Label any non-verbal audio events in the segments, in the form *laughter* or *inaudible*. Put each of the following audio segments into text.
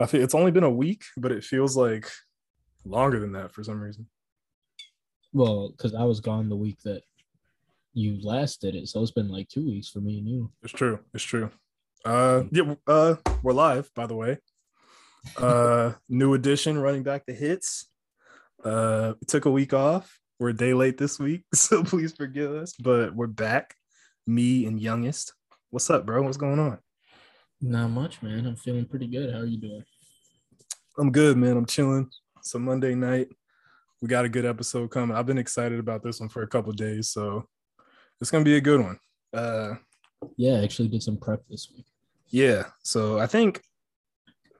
I feel it's only been a week, but it feels like longer than that for some reason. Well, because I was gone the week that you last did it, so it's been like two weeks for me and you. It's true. It's true. Uh, yeah. Uh, we're live, by the way. Uh, *laughs* new edition, running back the hits. Uh, took a week off. We're a day late this week, *laughs* so please forgive us. But we're back. Me and youngest. What's up, bro? What's going on? Not much, man. I'm feeling pretty good. How are you doing? I'm good, man. I'm chilling. It's a Monday night. We got a good episode coming. I've been excited about this one for a couple days, so it's gonna be a good one. Uh, yeah, I actually did some prep this week. Yeah, so I think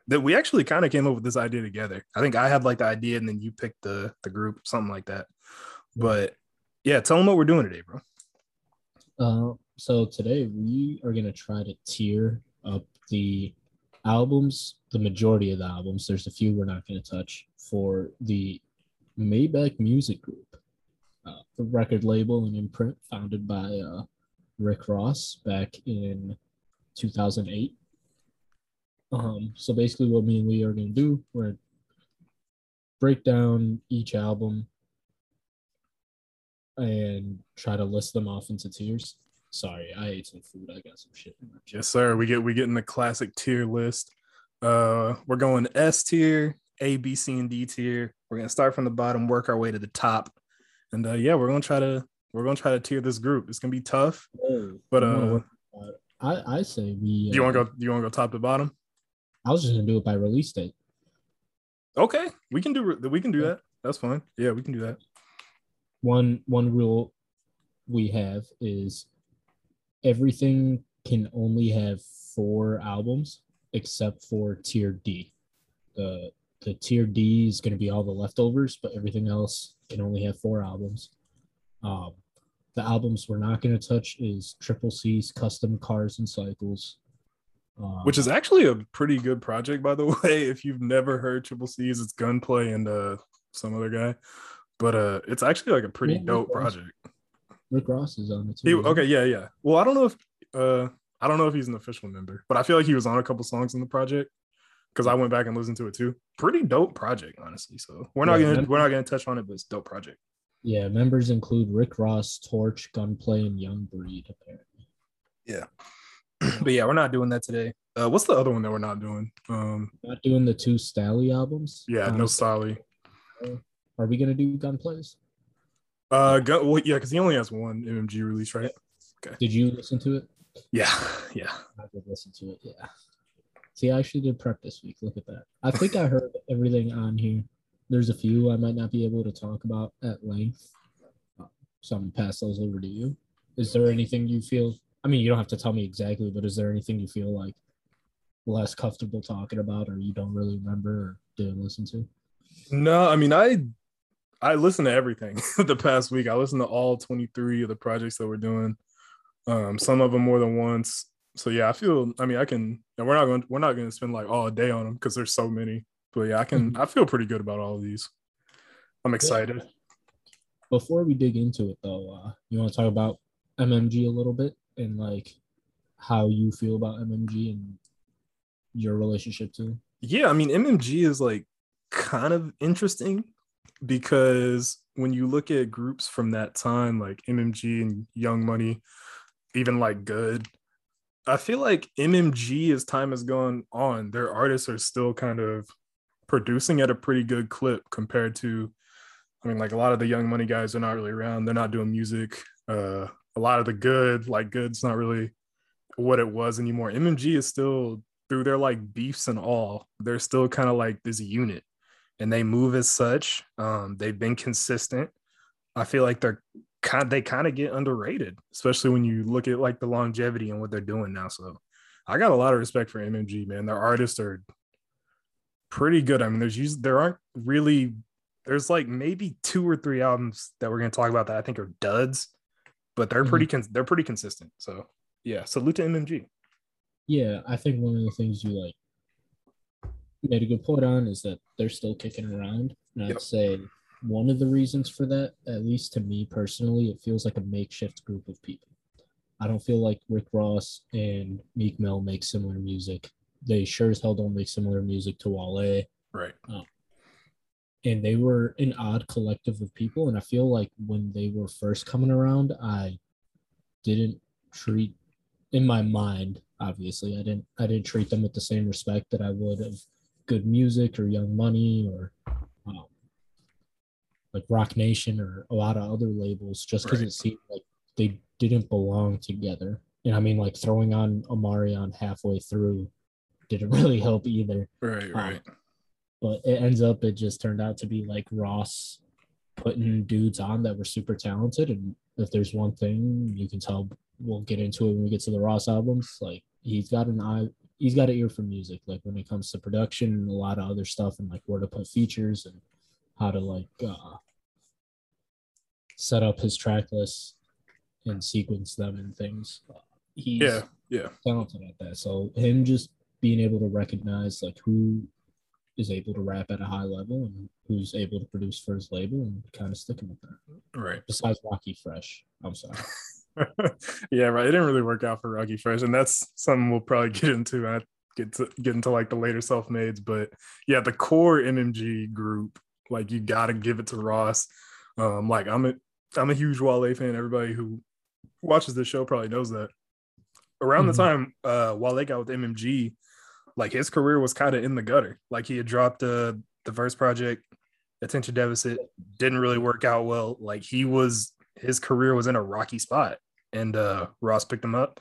that we actually kind of came up with this idea together. I think I had like the idea, and then you picked the the group, something like that. But yeah, tell them what we're doing today, bro. Uh, so today we are gonna try to tier up the albums, the majority of the albums. There's a few we're not gonna touch for the Maybach Music Group, uh, the record label and imprint founded by uh, Rick Ross back in 2008. Um, so basically, what me and Lee are going to do, we're going to break down each album and try to list them off into tiers. Sorry, I ate some food. I got some shit. Yes, sir. We get we get in the classic tier list. Uh, we're going S tier, A, B, C, and D tier. We're gonna start from the bottom, work our way to the top, and uh, yeah, we're gonna try to we're gonna try to tier this group. It's gonna be tough, but uh, I I say we. Do you want to go? Do you want to go top to bottom? I was just gonna do it by release date. Okay, we can do we can do that. That's fine. Yeah, we can do that. One one rule we have is everything can only have four albums except for tier D. The the tier D is going to be all the leftovers, but everything else can only have four albums. Um, the albums we're not going to touch is Triple C's Custom Cars and Cycles, um, which is actually a pretty good project, by the *laughs* way. If you've never heard Triple C's, it's Gunplay and uh, some other guy, but uh, it's actually like a pretty yeah, dope project. Rick Ross is on it too. He, okay, yeah, yeah. Well, I don't know if uh, I don't know if he's an official member, but I feel like he was on a couple songs in the project because I went back and listened to it too. Pretty dope project, honestly. So we're not yeah, gonna we're not gonna touch on it, but it's dope project. Yeah, members include Rick Ross, Torch, Gunplay, and Young Breed. Apparently. Yeah, *clears throat* but yeah, we're not doing that today. Uh, what's the other one that we're not doing? Um, not doing the two Stalley albums. Yeah, um, no Stalley. Are we gonna do Gunplays? Uh, gun, well, yeah, because he only has one MMG release, right? Okay. Did you listen to it? Yeah, *laughs* yeah. I did listen to it. Yeah. See, I actually did prep this week. Look at that. I think I heard everything on here. There's a few I might not be able to talk about at length. So I'm gonna pass those over to you. Is there anything you feel? I mean, you don't have to tell me exactly, but is there anything you feel like less comfortable talking about, or you don't really remember or didn't listen to? No, I mean, I I listened to everything *laughs* the past week. I listened to all 23 of the projects that we're doing. Um, some of them more than once so yeah, I feel. I mean, I can. We're not going. We're not going to spend like all day on them because there's so many. But yeah, I can. Mm-hmm. I feel pretty good about all of these. I'm excited. Before we dig into it, though, uh, you want to talk about MMG a little bit and like how you feel about MMG and your relationship to. Yeah, I mean, MMG is like kind of interesting because when you look at groups from that time, like MMG and Young Money, even like Good, I feel like MMG as time has gone on, their artists are still kind of producing at a pretty good clip compared to I mean, like a lot of the young money guys are not really around. They're not doing music. Uh, a lot of the good, like good's not really what it was anymore. MMG is still through their like beefs and all, they're still kind of like this unit and they move as such. Um, they've been consistent. I feel like they're kind they kind of get underrated, especially when you look at like the longevity and what they're doing now. So I got a lot of respect for MMG, man. Their artists are pretty good. I mean, there's used there aren't really there's like maybe two or three albums that we're gonna talk about that I think are duds, but they're mm-hmm. pretty con- they're pretty consistent. So yeah, salute to MMG. Yeah, I think one of the things you like made a good point on is that they're still kicking around. And I'd say one of the reasons for that, at least to me personally, it feels like a makeshift group of people. I don't feel like Rick Ross and Meek Mill make similar music. they sure as hell don't make similar music to Wale. Right. Um, and they were an odd collective of people and i feel like when they were first coming around i didn't treat in my mind obviously i didn't i didn't treat them with the same respect that i would of good music or young money or um, like Roc Nation or a lot of other labels just because Right. it seemed like they didn't belong together and i mean like throwing on omarion halfway through didn't *laughs* really help either Right. Right. but it ends up it just turned out to be like Ross putting dudes on that were super talented. And if there's one thing you can tell, we'll get into it when we get to the Ross albums. Like he's got an eye, he's got an ear for music. Like when it comes to production and a lot of other stuff, and like where to put features and how to like uh, set up his track list and sequence them and things. He's Yeah. Yeah. talented at that. So him just being able to recognize like who is able to rap at a high level and who's able to produce for his label and kind of sticking with that. Right. Besides Rockie Fresh, I'm sorry. *laughs* *laughs* yeah, right. It didn't really work out for Rockie Fresh, and that's something we'll probably get into. I get to get into like the later self-mades, but yeah, the core MMG group, like you got to give it to Ross. Um, like I'm a I'm a huge Wale fan. Everybody who watches this show probably knows that. Around Mhm. the time uh, Wale got with MMG, like his career was kind of in the gutter. Like he had dropped uh, the first project, Attention Deficit, didn't really work out well. Like he was his career was in a rocky spot and uh Ross picked him up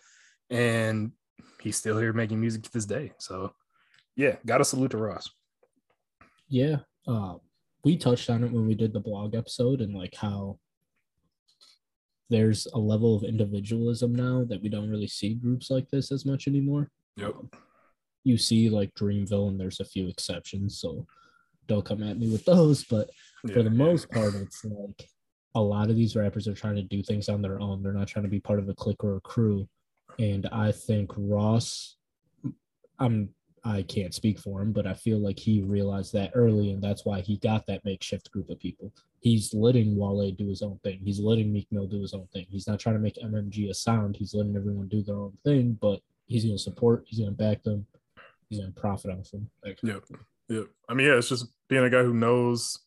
and he's still here making music to this day. So yeah, gotta salute to Ross. Yeah. Uh, we touched on it when we did the blog episode and like how there's a level of individualism now that we don't really see groups like this as much anymore. Yep. You see like Dreamville and there's a few exceptions, so don't come at me with those, but for the most part, it's like a lot of these rappers are trying to do things on their own. They're not trying to be part of a clique or a crew. And I think Ross, I'm I can't speak for him, but I feel like he realized that early, and that's why he got that makeshift group of people. He's letting Wale do his own thing. He's letting Meek Mill do his own thing. He's not trying to make MMG a sound. He's letting everyone do their own thing, but he's going to support. He's going to back them. He's going to profit off them. Like, Yep. Yep. I mean, yeah, it's just being a guy who knows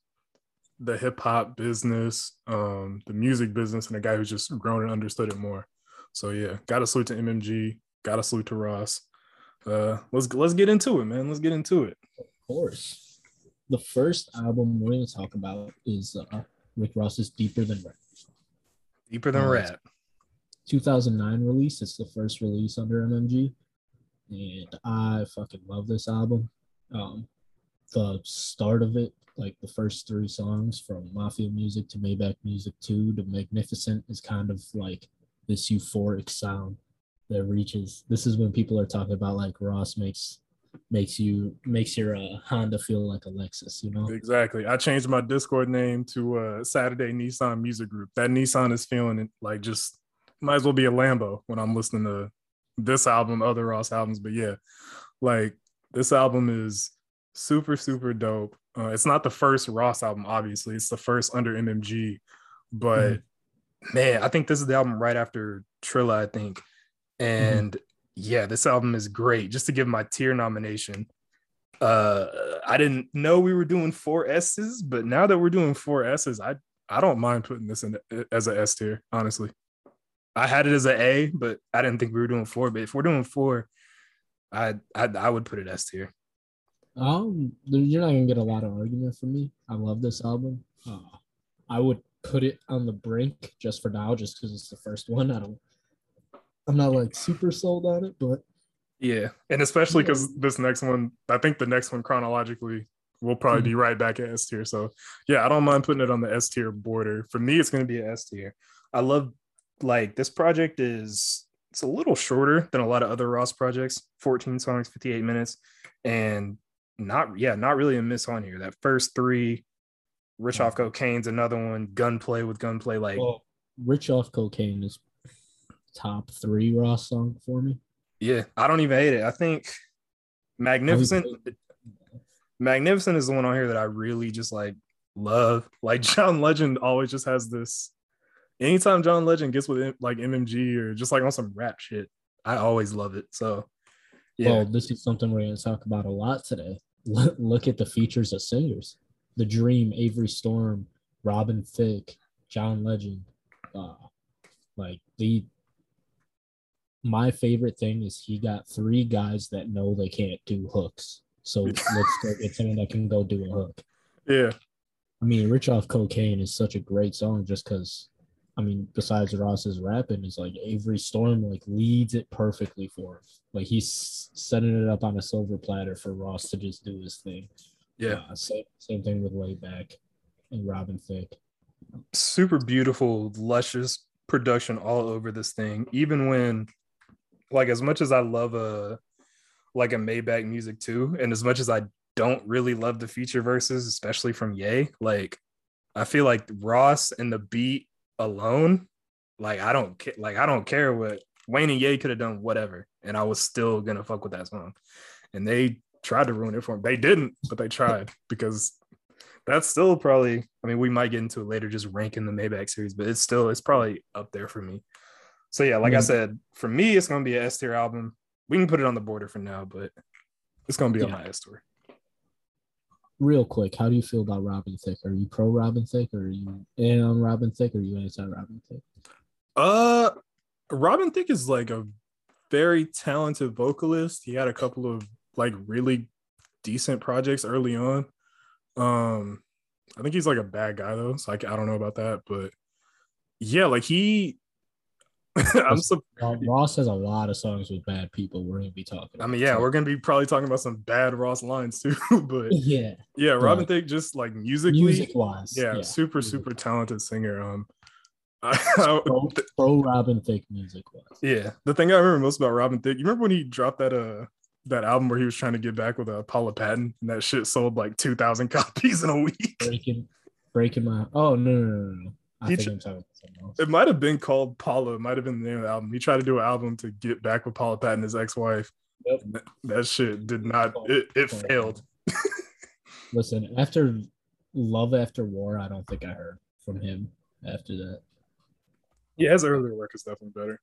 the hip hop business, um, the music business, and a guy who's just grown and understood it more. So yeah, gotta salute to MMG, gotta salute to Ross. Uh let's let's get into it, man. Let's get into it. Of course. The first album we're going to talk about is uh, Rick Ross's Deeper Than Rap. Deeper than Oh, rap. 2009 release. It's the first release under MMG. And I fucking love this album. Um, the start of it, like the first three songs from Mafia Music to Maybach Music 2 to Magnificent, is kind of like this euphoric sound that reaches. This is when people are talking about like Ross makes makes you makes your uh, Honda feel like a Lexus, you know? Exactly. I changed my Discord name to uh Saturday Nissan Music Group. That Nissan is feeling like just might as well be a Lambo when I'm listening to this album, other Ross albums. But yeah, like this album is super, super dope. Uh, it's not the first Ross album, obviously. It's the first under MMG, but man, I think this is the album right after Trilla, I think. And yeah, this album is great. Just to give my tier nomination, uh, I didn't know we were doing four S's, but now that we're doing four S's, I I don't mind putting this in as a S tier. Honestly, I had it as an A, but I didn't think we were doing four. But if we're doing four, I I, I would put it S tier. Um, you're not gonna get a lot of argument from me. I love this album. Uh, I would put it on the brink just for now, just because it's the first one. I don't. I'm not like super sold on it, but Yeah, and especially because this next one, I think the next one chronologically will probably be right back at S tier. So yeah, I don't mind putting it on the S tier border. For me, it's going to be an S tier. I love like this project is it's a little shorter than a lot of other Ross projects. 14 songs, 58 minutes, and not yeah, not really a miss on here. That first three, Rich off cocaine's another one. Gunplay with gunplay, like well, Rich off cocaine is top three Ross song for me. Yeah, I don't even hate it. I think Magnificent Magnificent is the one on here that I really just like love. Like *laughs* John Legend always just has this anytime John Legend gets with like MMG or just like on some rap shit, I always love it. So Yeah. Well, this is something we're going to talk about a lot today. *laughs* Look, look at the features of singers: The Dream, Avery Storm, Robin Thicke, John Legend. Uh, like the my favorite thing is he got three guys that know they can't do hooks. So *laughs* let's go get someone that can go do a hook. yeah. I mean, Rich Off Cocaine is such a great song just because, I mean, besides Ross's rapping, is like Avery Storm like leads it perfectly for him. Like he's setting it up on a silver platter for Ross to just do his thing. Yeah. Uh, same, same thing with Layback and Robin Thicke. super beautiful, luscious production all over this thing. Even when, like, as much as I love a like a Maybach music too, and as much as I don't really love the feature verses, especially from Ye, like, I feel like Ross and the beat alone, like, I don't ca- like I don't care what Wayne and Ye could have done, whatever, and I was still gonna fuck with that song. And they tried to ruin it for him. They didn't, but they tried *laughs* because that's still probably i mean we might get into it later just ranking the maybach series but it's still it's probably up there for me. So yeah like i mm-hmm. said for me it's to be an s tier album. We can put it on the border for now but it's to be on my s tier Real quick, how do you feel about Robin Thicke? Are you pro Robin Thicke or are you in on Robin Thicke or are you anti Robin Thicke? uh robin thicke is like a very talented vocalist he had a couple of like really decent projects early on um i think he's like a bad guy though so like i don't know about that but yeah like he *laughs* i'm so Uh, Ross has a lot of songs with bad people. We're gonna be talking. I mean, yeah, we're gonna be probably talking about some bad Ross lines too, *laughs* but *laughs* yeah, yeah, Robin. Thicke just like musically, music wise, yeah, super music. super talented singer. Um, pro, pro Robin Thicke music wise. yeah, the thing I remember most about Robin Thicke, you remember when he dropped that uh that album where he was trying to get back with uh, Paula Patton, and that shit sold like two thousand copies in a week. Breaking, breaking my. Oh no no no no! I think tr- I'm talking about something else. It might have been called Paula. It might have been the name of the album. He tried to do an album to get back with Paula Patton, his ex-wife. Yep. That, that shit did not. It, it failed. *laughs* Listen, after Love After War, I don't think I heard from him after that. Yeah, his earlier work is definitely better.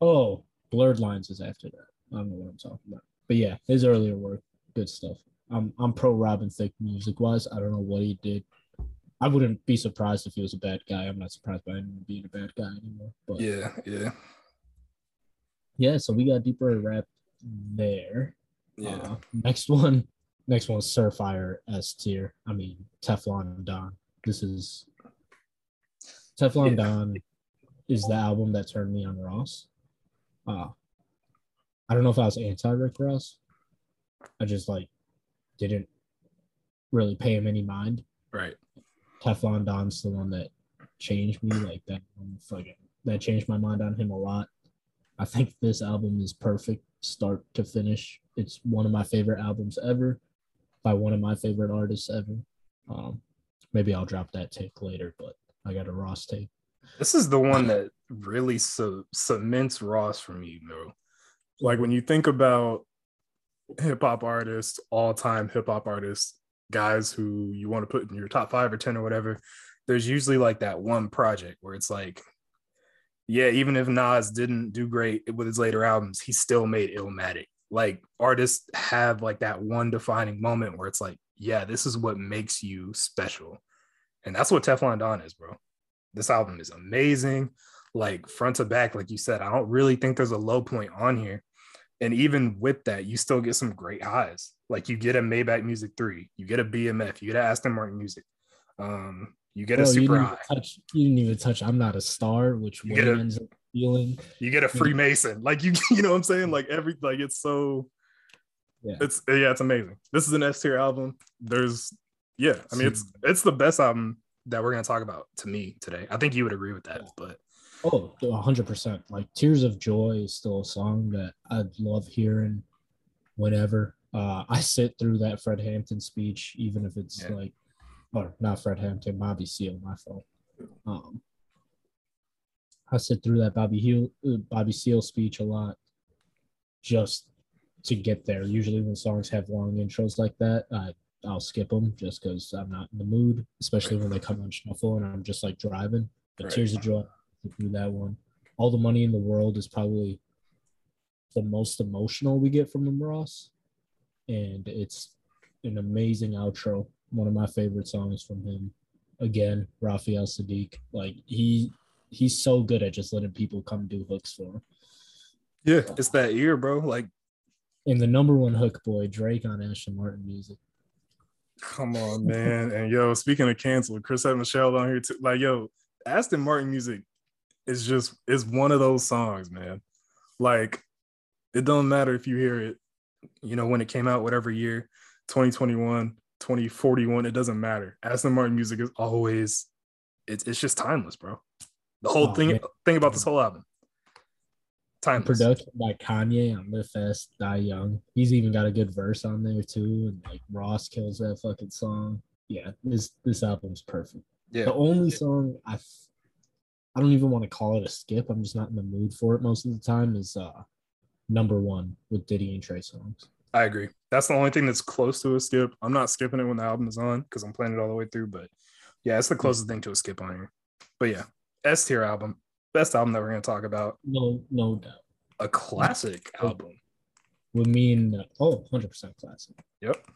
Oh, Blurred Lines is after that. I don't know what I'm talking about. But yeah, his earlier work, good stuff. I'm I'm pro Robin Thicke music wise. I don't know what he did. I wouldn't be surprised if he was a bad guy. I'm not surprised by him being a bad guy anymore. But yeah, Yeah, yeah, so we got deeper rap there. yeah. Uh, next one, next one, is Surfire S tier. I mean Teflon Don. This is Teflon Yeah. Don is the album that turned me on Ross. Uh I don't know if I was anti Rick Ross. I just like didn't really pay him any mind. Right. Teflon Don's the one that changed me. Like that fucking that changed my mind on him a lot. I think this album is perfect, start to finish. It's one of my favorite albums ever by one of my favorite artists ever. Um, maybe I'll drop that take later, but I got a Ross take. This is the one that really ce- cements Ross for me, bro. Like when you think about hip hop artists, all time hip hop artists, guys who you want to put in your top five or 10 or whatever, there's usually like that one project where it's like, yeah, even if Nas didn't do great with his later albums, he still made Illmatic. Like artists have like that one defining moment where it's like, yeah, this is what makes you special. And that's what Teflon Don is, bro. This album is amazing. Like front to back, like you said, I don't really think there's a low point on here. And even with that, you still get some great highs. Like you get a Maybach Music 3, you get a BMF, you get a Aston Martin Music. Um, you get a Bro, you super didn't high. touch. You didn't even touch. I'm not a star, which You a- ends up feeling. you get a Freemason. Like you, *laughs* you know what I'm saying? Like every like it's so Yeah. it's yeah, it's amazing. This is an S tier album. There's yeah, I mean it's it's the best album that we're gonna talk about to me today. I think you would agree with that, but Oh, 100%. Like Tears of Joy is still a song that I'd love hearing whenever. Uh, I sit through that Fred Hampton speech, even if it's Yeah. like, or not Fred Hampton, Bobby Seale, my fault. Um, I sit through that Bobby Heel, uh, Bobby Seale speech a lot, just to get there. Usually, when songs have long intros like that, I I'll skip them just because I'm not in the mood, especially when they come on shuffle and I'm just like driving. But Right. Tears of Joy, through that one. All the money in the world is probably the most emotional we get from him, Ross. And it's an amazing outro. One of my favorite songs from him. Again, Raphael Saadiq. Like he he's so good at just letting people come do hooks for him. Yeah, it's that ear, bro. Like, And the number one hook boy, Drake on Ashton Martin music. come on, man. and yo, speaking of cancel, Chrisette Michele on here too. Like, yo, Aston Martin music is just is one of those songs, man. Like, it don't matter if you hear it, you know, when it came out, whatever year, 2021, 2041, it doesn't matter. Aston Martin music is always it's it's just timeless, bro. The whole Oh, thing man. thing about this whole album. Timeless. Production by Kanye on Live Fast, Die Young. He's even got a good verse on there too. And like Ross kills that fucking song. Yeah, this this album's perfect. Yeah. The only song I I don't even want to call it a skip. I'm just not in the mood for it most of the time. Is uh number one with Diddy and Trey Songz. I agree. That's the only thing that's close to a skip. I'm not skipping it when the album is on because I'm playing it all the way through. But yeah, it's the closest thing to a skip on here. But yeah, S tier album, best album that we're gonna talk about. No, no doubt. A classic album. would me and uh, oh, 100 percent classic. Yep.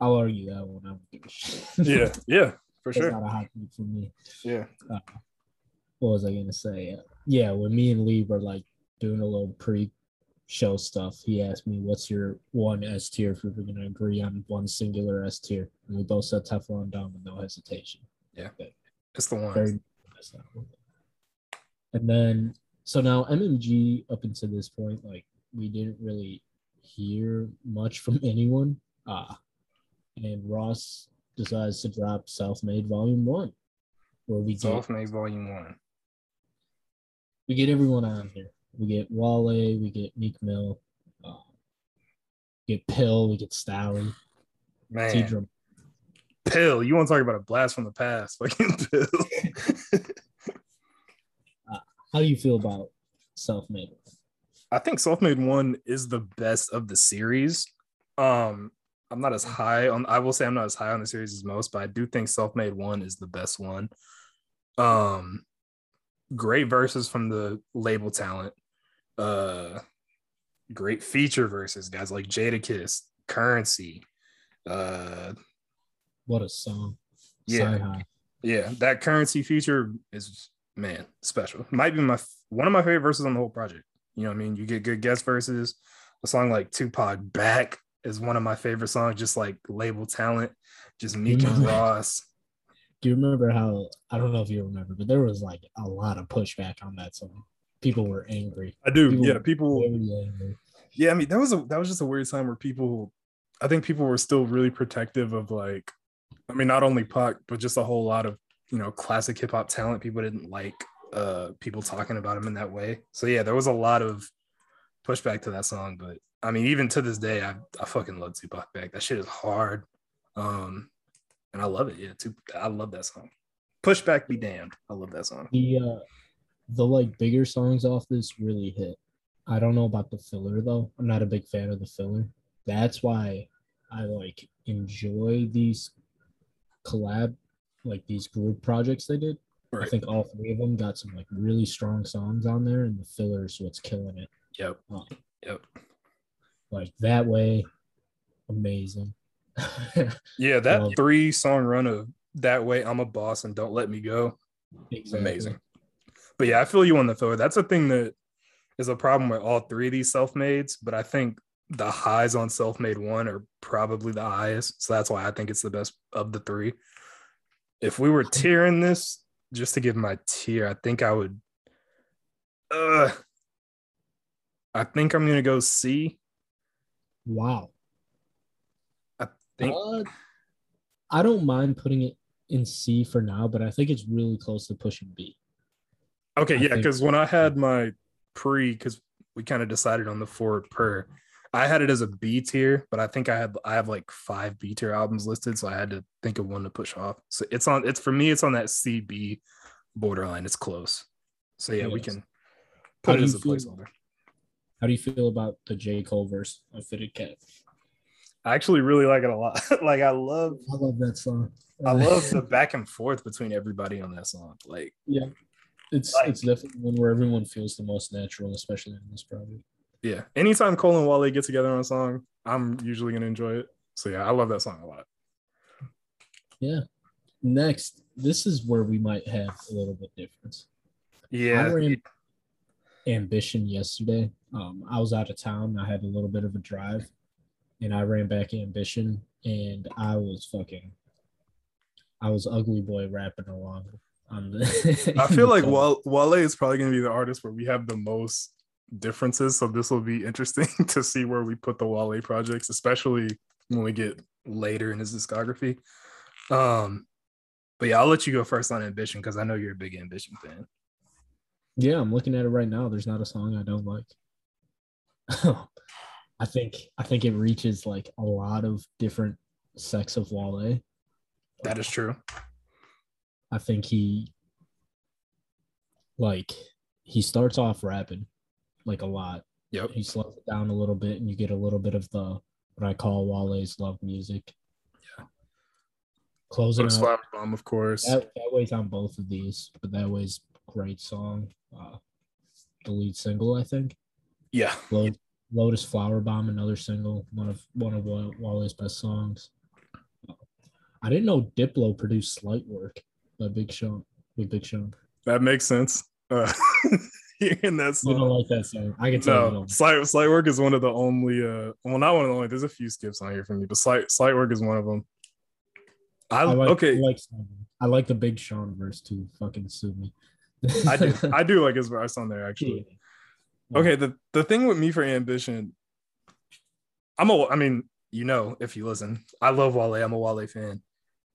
I'll argue that one. I don't give a shit. Yeah. *laughs* Yeah. For sure. not a hot take for me. Yeah. what was I gonna say? Uh, yeah, when me and Lee were like doing a little pre-show stuff, he asked me, "What's your one S tier if we were gonna agree on one singular S tier?" And we both said Teflon Don with no hesitation. Yeah, it's the one. Very nice album. And then, so now MMG up until this point, like we didn't really hear much from *laughs* anyone. Ah, and Ross decides to drop Self-Made Volume One, where we get Self Made Volume One. we get everyone on here. We get Wale, we get Meek Mill, uh, we get Pill, we get Stalley, Man. T-Drum. Pill. You want to talk about a blast from the past? Fucking *laughs* pill. How do you feel about self-made? One? I think Self-Made One is the best of the series. Um, I'm not as high on. I will say I'm not as high on the series as most, but I do think Self-Made One is the best one. Um, great verses from the label talent. Uh, great feature verses, guys like Jadakiss, Currency. Uh, What a song! Yeah. Sci-Hi. yeah, that Currency feature is man special. Might be my one of my favorite verses on the whole project. You know what I mean? You get good guest verses. A song like Tupac Back is one of my favorite songs, just like label talent, just Meek and. Ross. Do you remember how? I don't know if you remember, but there was like a lot of pushback on that song. People were angry. I do. People- yeah, people. Yeah, I mean that was a that was just a weird time where people, I think people were still really protective of like, I mean not only Pac but just a whole lot of you know classic hip hop talent. People didn't like uh people talking about him in that way. So yeah, there was a lot of pushback to that song. But I mean even to this day, I I fucking love Tupac back. That shit is hard, um, and I love it. Yeah, Tup- I love that song. Pushback be damned. I love that song. The uh, the like bigger songs off this really hit. I don't know about the filler though. I'm not a big fan of the filler. That's why I like enjoy these collab, like these group projects they did. I think all three of them got some like really strong songs on there, and the filler is what's killing it. Yep. Oh. Yep. Like that way, amazing. *laughs* Yeah, that Well- three song run of that way I'm a boss and don't let me go Exactly. amazing. But yeah, I feel you on the filler. That's a thing that is a problem with all three of these self-mades, but I think the highs on self-made one are probably the highest. So that's why I think it's the best of the three. If we were tiering this, just to give my tier, I think I would uh I think I'm gonna go C. Wow. I think Uh, I don't mind putting it in C for now, but I think it's really close to pushing B. Okay, I yeah, because when I had my pre, because we kind of decided on the four per, I had it as a B tier, but I think I had I have like five B tier albums listed, so I had to think of one to push off. So it's on it's for me, it's on that C B borderline. It's close. So yeah, we Yes. can How put it as a feel- placeholder. How do you feel about the J. Cole verse of Fitted Cap? I actually really like it a lot. *laughs* like I love I love that song. I love the *laughs* back and forth between everybody on that song. Like yeah. It's Like- it's definitely one where everyone feels the most natural, especially in this project. yeah, anytime Cole and Wale get together on a song, I'm usually gonna enjoy it. So yeah, I love that song a lot. Yeah. Next, this is where we might have a little bit difference. I Yeah, ran ambition yesterday. Um, I was out of town. I had a little bit of a drive, and I ran back ambition, and I was fucking, I was ugly boy rapping along. On the, *laughs* I feel like Wale, Wale is probably gonna be the artist where we have the most differences. So this will be interesting *laughs* to see where we put the Wale projects, especially when we get later in his discography. Um, but yeah, I'll let you go first on Ambition because I know you're a big Ambition fan. Yeah, I'm looking at it right now. There's not a song I don't like. *laughs* I think I think it reaches like a lot of different sects of Wale. That is true. I think he like he starts off rapping like a lot. Yep. He slows it down a little bit and you get a little bit of the what I call Wale's love music. Yeah. Closing Lotus out Flower Bomb, of course. that, that weighs on both of these, but that weighs great song. Uh the lead single, I think. Yeah. Lo- Lotus Flower Bomb, another single, one of one of Wale's best songs. I didn't know Diplo produced Slight Work by Big Sean. With Big Sean. That makes sense. Uh, *laughs* hearing that You don't like that song. I can tell No, slight slight work is one of the only. uh Well, not one of the only. There's a few skips on here for me, but slight slight work is one of them. I, I like, okay. I like, I like the Big Sean verse too. Fucking sue me. *laughs* I do. I do like his verse on there actually. Okay, the the thing with me for ambition, I'm a. I mean, you know, if you listen, I love Wale. I'm a Wale fan,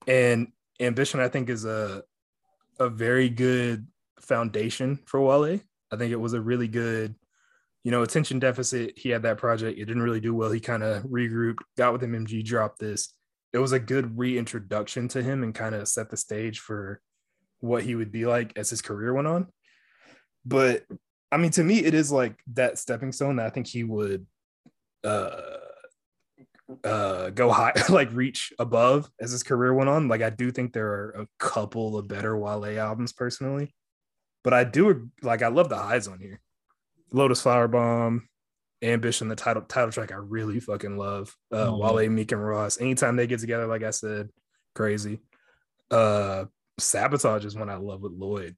and ambition I think is a a very good foundation for Wale. I think it was a really good, you know, attention deficit. He had that project. It didn't really do well. He kind of regrouped, got with MMG, dropped this. It was a good reintroduction to him and kind of set the stage for what he would be like as his career went on. But I mean, to me, it is like that stepping stone that I think he would uh uh go high, *laughs* like reach above as his career went on. Like I do think there are a couple of better Wale albums personally, but I do like I love the highs on here. Lotus Flower Bomb, Ambition, the title title track I really fucking love. Uh Oh, Wale, Meek and Ross. Anytime they get together, like I said, crazy. Uh Sabotage is one I love with Lloyd.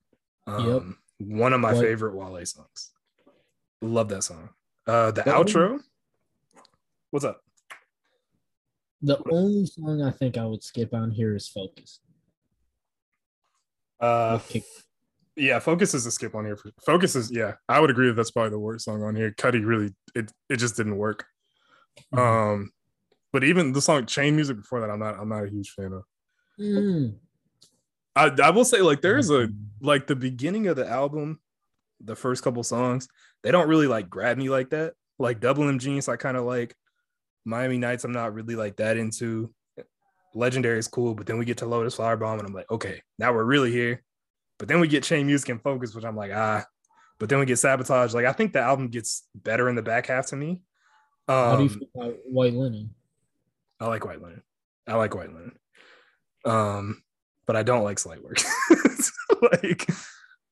Um, one of my What- favorite Wale songs. Love that song. Uh the What- outro. What's up? The only song I think I would skip on here is Focus. Uh yeah, Focus is a skip on here. Focus is yeah, I would agree that that's probably the worst song on here. Cuddy really it it just didn't work. Mm-hmm. Um but even the song Chain Music before that, I'm not I'm not a huge fan of. Mm. I I will say like there's a like the beginning of the album, the first couple songs, they don't really like grab me like that. Like Double M Genius, I kind of like Miami Nights, I'm not really like that into. Legendary is cool, but then we get to Lotus Flower Bomb, and I'm like, okay, now we're really here. But then we get Chain Music and Focus, which I'm like, ah. But then we get Sabotage. Like, I think the album gets better in the back half to me. How do you Um, feel about White Linen? I like White Linen. I like White Linen. Um, but I don't like Slight Work. *laughs* like,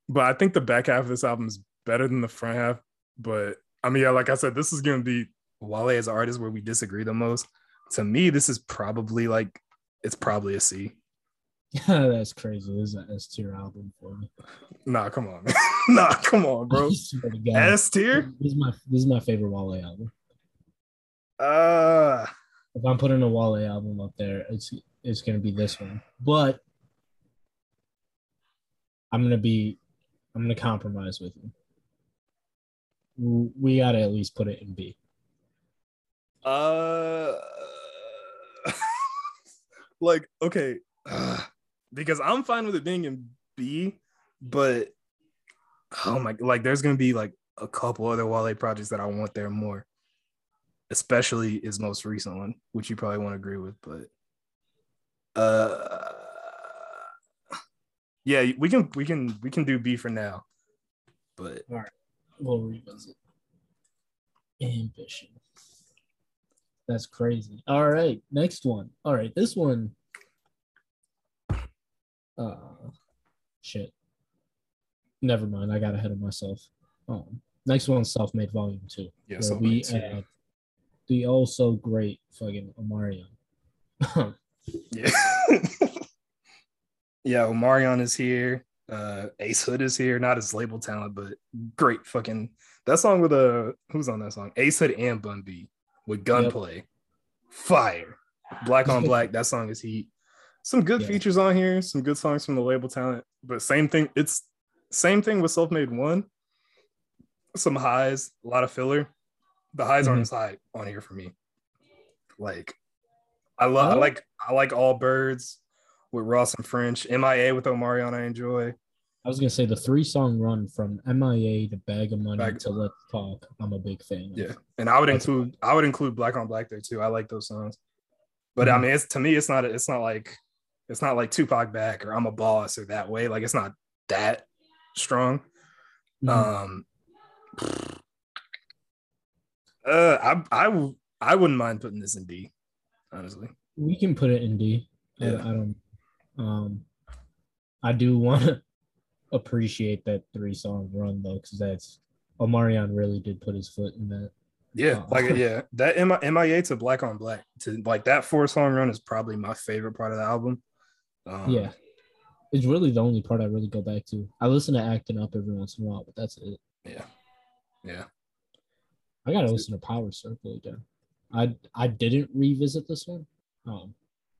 but I think the back half of this album is better than the front half. But I mean, yeah, like I said, this is gonna be Wale as an artist where we disagree the most. To me, this is probably like it's probably a C. Yeah, *laughs* That's crazy. This is an S tier album for me. Nah, come on, *laughs* nah, come on, bro. *laughs* I swear to God. S tier. This is my this is my favorite Wale album. Uh If I'm putting a Wale album up there, it's it's gonna be this one. But I'm gonna be I'm gonna compromise with you. We gotta at least put it in B. Uh, *laughs* like okay, uh, because I'm fine with it being in B, but oh my, like there's gonna be like a couple other Wale projects that I want there more, especially his most recent one, which you probably won't agree with, but uh, yeah, we can we can we can do B for now, but all right We'll revisit. Ambition. That's crazy. All right, next one. All right, this one. Uh, shit. Never mind. I got ahead of myself. Um, Next one, Self Made Volume Two. Yeah, Self-Made we 2. add the also great fucking Omarion. *laughs* Yeah. yeah, Omarion is here. Uh Ace Hood is here. Not his label talent, but great fucking that song with uh who's on that song? Ace Hood and Bun B with gunplay. Fire. Black on black. that song is heat. Some good Yeah. features on here, some good songs from the label talent, but same thing. It's same thing with Self-Made One. Some highs, a lot of filler. The highs aren't Mhm. as high on here for me. Like, I love, I Oh. like, I like all birds with Ross and French. MIA with Omarion, I enjoy. I was gonna say the three song run from MIA to Bag of Money Bag- to Let's Talk. I'm a big fan. Yeah, and I would That's- include, I would include Black on Black there too. I like those songs, but I Mhm. mean, it's to me, it's not, it's not like, it's not like Tupac back or I'm a boss or that way. Like, it's not that strong. Mhm. Um, uh, I wouldn't mind putting this in D, honestly. we can put it in D. I- Yeah. I don't. Um, I do want to appreciate that three song run though, because that's Omarion really did put his foot in that. Yeah, Oh. like *laughs* yeah, that M- MIA to Black on Black to like that four song run is probably my favorite part of the album. Um, yeah, it's really the only part I really go back to. I listen to Acting Up every once in a while, but that's it. yeah, yeah. I gotta listen to Power Circle again. I I didn't revisit this one. Um,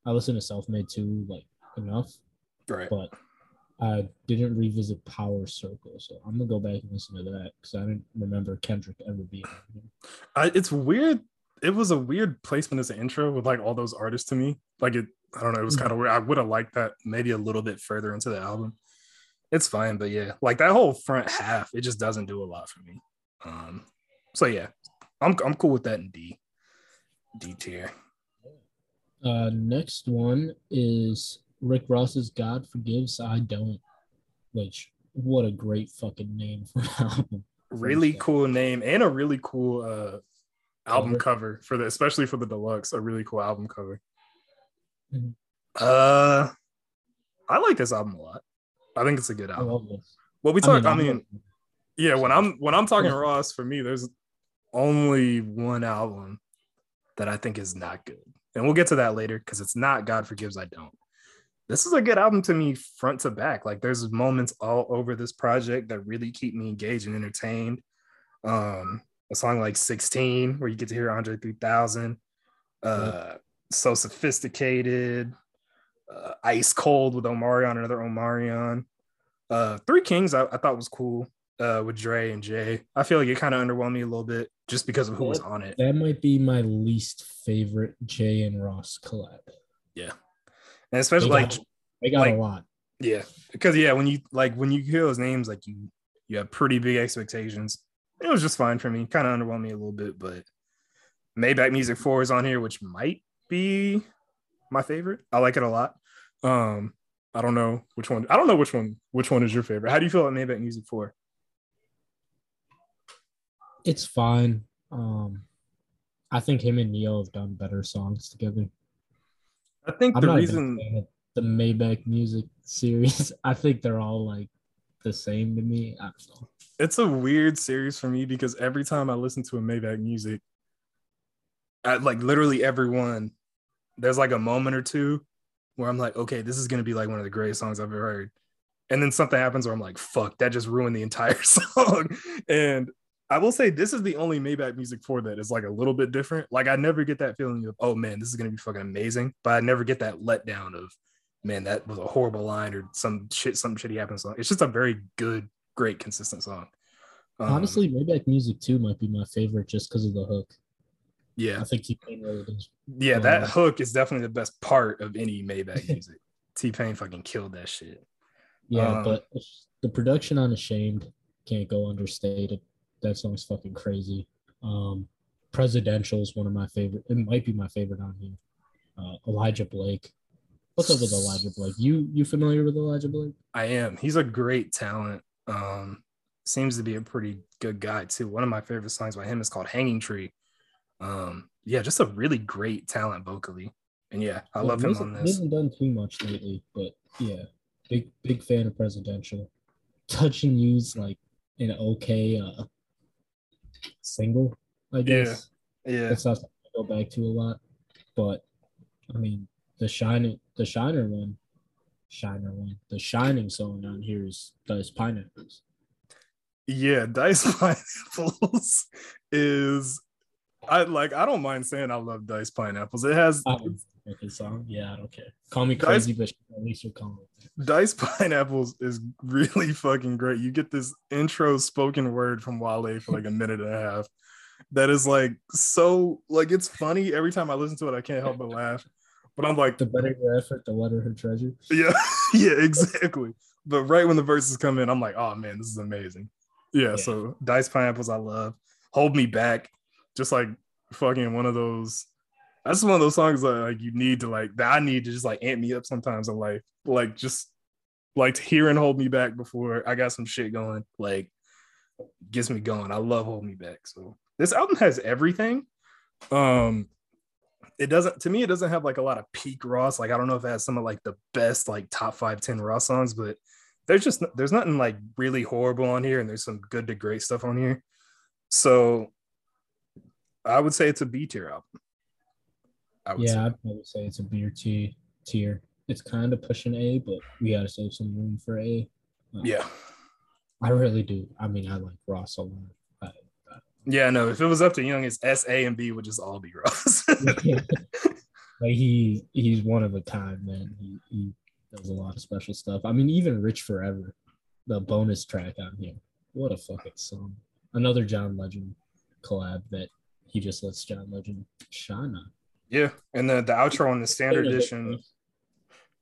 I listened to Self Made too, like enough, Right. but I didn't revisit Power Circle. So I'm gonna go back and listen to that because I didn't remember Kendrick ever being. here. I, it's weird. It was a weird placement as an intro with like all those artists to me. Like it, I don't know. It was kind of weird. I would have liked that maybe a little bit further into the album. It's fine, but yeah, like that whole front half, it just doesn't do a lot for me. Um, so yeah, I'm I'm cool with that in D, D tier. Uh, next one is Rick Ross's "God Forgives, I Don't," which what a great fucking name for an *laughs* album. Really cool name and a really cool uh album Cover. cover for the especially for the deluxe. A really cool album cover. Mhm. Uh, I like this album a lot. I think it's a good I album. Well, we talk. I I'm- mean, yeah. When I'm when I'm talking Ross, for me, there's only one album that I think is not good, and we'll get to that later because it's not God Forgives I Don't. This is a good album to me, front to back. Like there's moments all over this project that really keep me engaged and entertained. Um, a song like 16, where you get to hear Andre 3000, uh, so sophisticated, uh, ice cold with Omarion, another Omarion. Uh, Three Kings, I, I thought was cool uh, with Dre and Jay. I feel like it kind of underwhelmed me a little bit just because of who was on it. That might be my least favorite Jay and Ross collab. Yeah, and especially They like got, they got like- a lot. yeah, because yeah, when you like when you hear those names, like you you have pretty big expectations. It was just fine for me. Kind of underwhelmed me a little bit, but Maybach Music Four is on here, which might be my favorite. I like it a lot. Um, I don't know which one. I don't know which one. Which one is your favorite? How do you feel about Maybach Music Four? It's fine. Um, I think him and Ne-Yo have done better songs together. I think I'm the reason. a big fan of the Maybach music *laughs* series. I think they're all like the same to me. I don't know. it's a weird series for me because every time I listen to a Maybach music, at like literally every one, there's like a moment or two where I'm like, okay, this is gonna be like one of the greatest songs I've ever heard. And then something happens where I'm like, fuck, that just ruined the entire *laughs* song. and I will say this is the only Maybach music for that is like a little bit different. Like I never get that feeling of, oh man, this is gonna be fucking amazing. But I never get that letdown of, man, that was a horrible line or some shit, some shitty happened song. It's just a very good, great, consistent song. Um, Honestly, Maybach music too might be my favorite just because of the hook. yeah, I think T Pain really does. yeah, that uh, hook is definitely the best part of any Maybach *laughs* music. T Pain fucking killed that shit. Yeah, Um, but the production on Ashamed can't go understated. That song's fucking crazy. Um, Presidential is one of my favorite. It might be my favorite on here. Uh, Elijah Blake. What's up with Elijah Blake? You you familiar with Elijah Blake? I am. He's a great talent. Um, seems to be a pretty good guy too. One of my favorite songs by him is called Hanging Tree. Um, yeah, just a really great talent vocally. And yeah, I Yeah, love him on He this. hasn't done too much lately, but yeah, big big fan of Presidential. Touch'N You like an okay uh single, I guess. Yeah. That's not something I go back to a lot. But I mean, the shining, the shiner one, shiner one, the shining song on here is Dice Pineapples. Yeah, Dice *laughs* Pineapples is I like I don't mind saying I love Dice Pineapples. It has His song. Yeah, I don't care. Call me Dice- crazy, but at least you're calling it. Dice *laughs* Pineapples is really fucking great. You get this intro spoken word from Wale for like a minute and a half. That is like so like it's funny every time I listen to it. I can't help but laugh. But I'm like, The better your effort, the wetter her treasure. yeah, *laughs* yeah, exactly. But right when the verses come in, I'm like, oh man, this is amazing. Yeah, Yeah. so Diced Pineapples, I love. Hold Me Back, just like fucking one of those. That's one of those songs that like you need to like that I need to just like amp me up sometimes in life. Like just like hearing Hold Me Back before I got some shit going, like gets me going. I love Hold Me Back. So this album has everything. Um it doesn't to me it doesn't have like a lot of peak Ross. Like I don't know if it has some of like the best like top five, 10 Ross songs, but there's just there's nothing like really horrible on here, and there's some good to great stuff on here. So I would say it's a B tier album. I would Yeah, say. I'd probably say it's a beer T tier. It's kind of pushing A, but we gotta save some room for A. Yeah. I really do. I mean, I like Ross a lot. I, Yeah, no, if it was up to Young, it's S, A, and B would just all be Ross. *laughs* *laughs* like he he's one of a kind, man. He he does a lot of special stuff. I mean, even Rich Forever, the bonus track on here. What a fucking song. Another John Legend collab that he just lets John Legend shine on. Yeah. And the, the outro on the standard edition.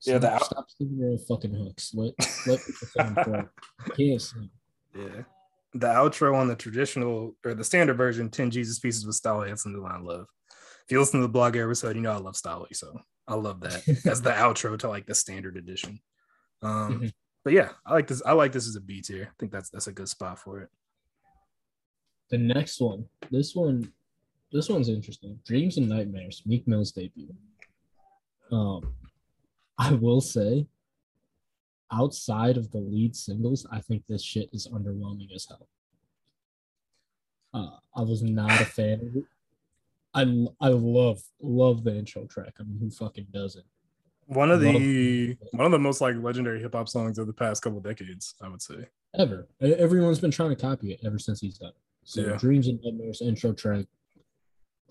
Yeah, Yeah, the stop, out- stop singing your fucking hooks. Let let *laughs* the song play. You Can't sing. Yeah. The outro on the traditional or the standard version, 10 Jesus pieces with Style Hands and Line Love. If you listen to the blog episode, you know I love Stalley, so I love that. *laughs* That's the outro to like the standard edition. Um, Mhm. but yeah, I like this. I like this as a B tier. I think that's that's a good spot for it. The next one, this one, this one's interesting. Dreams and Nightmares, Meek Mill's debut. Um, I will say, outside of the lead singles, I think this shit is underwhelming as hell. Uh, I was not a fan of it. I I love love the intro track. I mean, who fucking doesn't? One of Love- the one of the most like legendary hip hop songs of the past couple decades, I would say. Ever. Everyone's been trying to copy it ever since he's done it. So Yeah. Dreams and Nightmares intro track.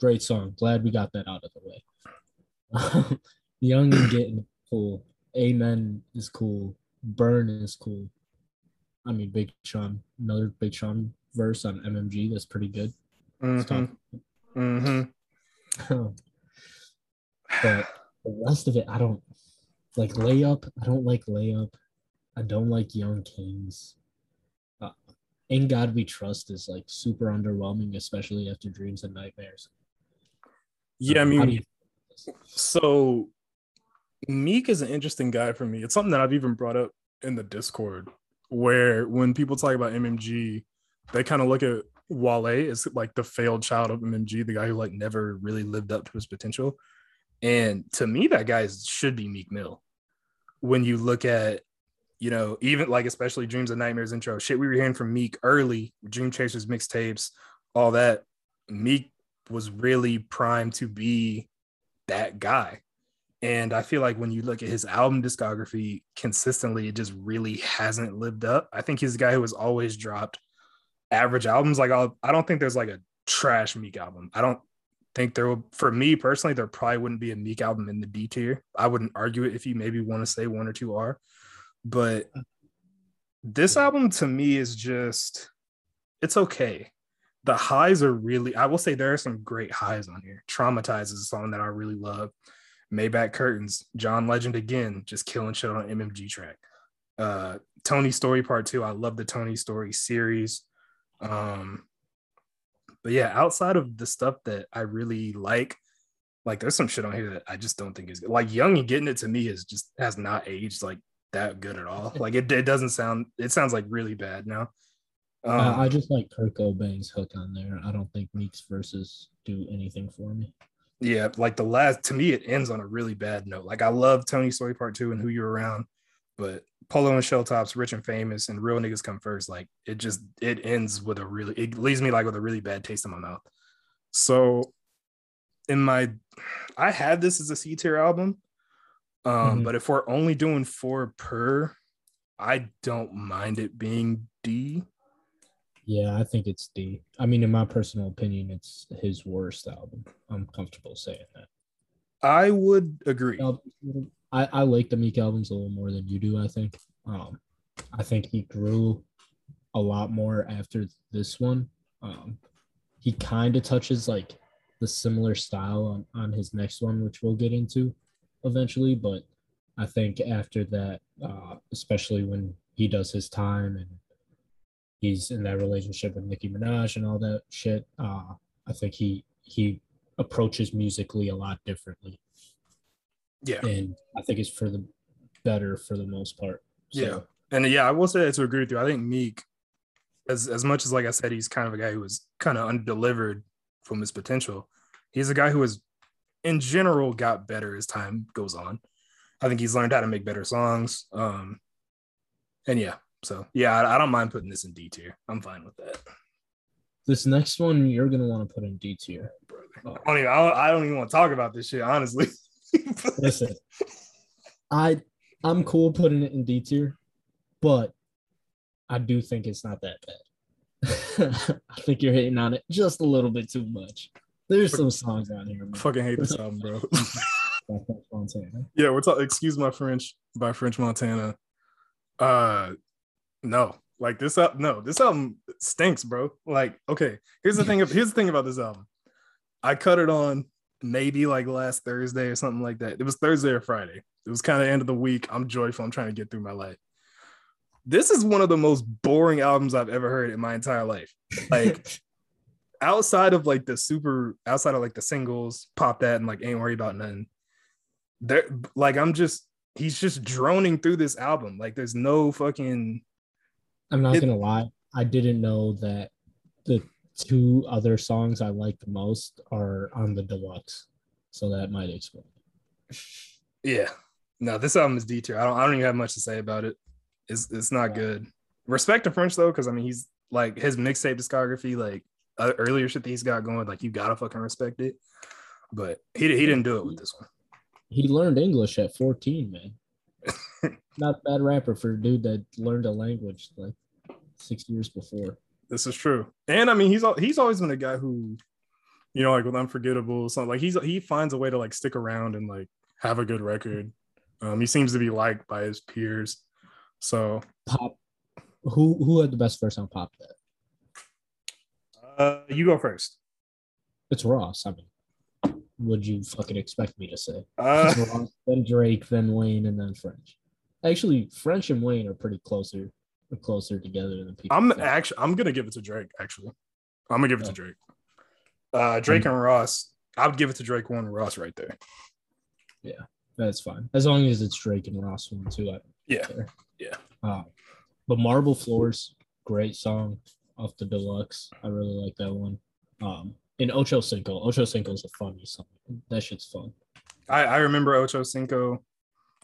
Great song. Glad we got that out of the way. *laughs* Young and *clears throat* getting cool. Amen is cool. Burn is cool. I mean, Big Sean, another Big Sean verse on MMG. That's pretty good. It's hmm hmm but the rest of it, I don't like layup. I don't like layup. I don't like Young Kings. Uh, In God We Trust is like super underwhelming, especially after Dreams and Nightmares. Yeah, I mean, so Meek is an interesting guy for me. It's something that I've even brought up in the Discord, where when people talk about MMG, they kind of look at Wale as like the failed child of MMG, the guy who like never really lived up to his potential. And to me, that guy should be Meek Mill. When you look at, you know, even like especially Dreams and Nightmares intro, shit we were hearing from Meek early, Dream Chasers mixtapes, all that. Meek was really primed to be that guy. And I feel like when you look at his album discography consistently, it just really hasn't lived up. I think he's a guy who has always dropped average albums. Like I'll, I don't think there's like a trash Meek album. I don't think there will, for me personally, there probably wouldn't be a Meek album in the B tier. I wouldn't argue it if you maybe want to say one or two are, but this album to me is just, it's okay. The highs are really, I will say there are some great highs on here. Traumatized is a song that I really love. Maybach Curtains, John Legend again, just killing shit on MMG track. Uh, Tony Story Part Two, I love the Tony Story series. Um, but yeah, outside of the stuff that I really like, like there's some shit on here that I just don't think is good. Like Young and Getting It to me is just has not aged like that good at all. *laughs* Like it, it doesn't sound, it sounds like really bad now. Um, Uh, I just like Kirko Bangz hook on there. I don't think Meek's versus do anything for me. yeah, like the last to me, it ends on a really bad note. Like I love Tony Story Part Two and Who You're Around, but Polo and Shell Tops, Rich and Famous, and Real Niggas Come First, like it just it ends with a really it leaves me like with a really bad taste in my mouth. So in my I had this as a C tier album. Um, Mhm. but if we're only doing four per, I don't mind it being D. Yeah, I think it's D. I mean, in my personal opinion, it's his worst album. I'm comfortable saying that. I would agree. I, I like the Meek albums a little more than you do, I think. Um, I think he grew a lot more after this one. Um, he kind of touches like the similar style on, on his next one, which we'll get into eventually. But I think after that, uh, especially when he does his time and he's in that relationship with Nicki Minaj and all that shit, uh, I think he he approaches musically a lot differently Yeah. and I think it's for the better for the most part. So, Yeah. And yeah, I will say that to agree with you. I think Meek, as as much as like I said, he's kind of a guy who was kind of undelivered from his potential. He's a guy who has, in general, got better as time goes on. I think he's learned how to make better songs. Um, and yeah, so yeah, I, I don't mind putting this in D tier. I'm fine with that, This next one you're gonna want to put in D tier. Oh. I don't even. I don't, I don't even want to talk about this shit, honestly. *laughs* Listen, I I'm cool putting it in D tier, but I do think it's not that bad. *laughs* I think you're hitting on it just a little bit too much. There's some songs out here, man. Fucking hate this *laughs* album, bro. By French Montana. Yeah, we're talking. Excuse my French by French Montana. Uh, no, like this up. No, this album stinks, bro. Like, okay, here's the thing. Here's the thing about this album. I cut it on maybe like last Thursday or something like that. It was Thursday or Friday. It was kind of end of the week. I'm joyful. I'm trying to get through my life. This is one of the most boring albums I've ever heard in my entire life. Like *laughs* outside of like the super, outside of like the singles, pop that and like ain't worried about nothing there like i'm just he's just droning through this album like there's no fucking I'm not It- gonna lie. I didn't know that the two other songs I like the most are on the deluxe, so that might explain. yeah no this album is d tier i don't i don't even have much to say about it it's it's not Yeah. good respect to french though because i mean he's like his mixtape discography like uh, earlier shit that he's got going like you gotta fucking respect it but he, he didn't do it with this one He learned English at 14, man. *laughs* not a bad rapper for a dude that learned a language like six years before. this is true and i mean he's he's always been a guy who you know like with unforgettable something like he's he finds a way to like stick around and like have a good record um he seems to be liked by his peers so Pop, who who had the best verse on Pop? That uh you go first it's Ross. I mean, would you fucking expect me to say? uh Ross, then Drake, then Wayne, and then French. Actually, French and Wayne are pretty closer, closer together than people. i'm think. actually i'm gonna give it to drake actually i'm gonna give it to drake uh drake and ross i would give it to drake one ross right there Yeah, That's fine as long as it's Drake and Ross one too. I, yeah. Yeah. Uh, but Marble Floors, great song off the deluxe. I really like that one. Um, and Ocho Cinco. Ocho Cinco is a funny song. That shit's fun. i i remember ocho cinco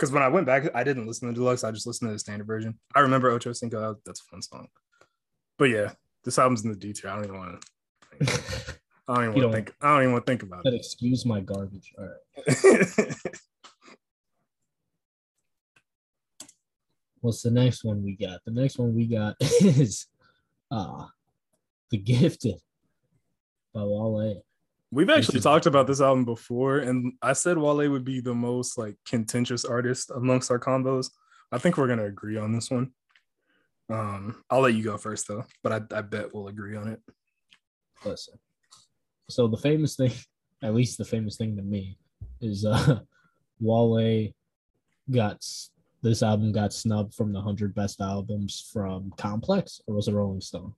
because when i went back i didn't listen to deluxe i just listened to the standard version i remember ocho cinco that- that's a fun song but yeah this album's in the d tier i don't even want to *laughs* I don't even want to think. I don't even want to think about it. excuse my garbage. All right. *laughs* What's the next one we got? The next one we got *laughs* is uh The Gifted by Wale. We've actually talked about this album before, and I said Wale would be the most like contentious artist amongst our combos. I think we're gonna agree on this one. Um, I'll let you go first though, but I, I bet we'll agree on it. Listen. So the famous thing, *laughs* at least the famous thing to me, is uh *laughs* Wale got this album got snubbed from the hundred best albums from Complex or was it Rolling Stone?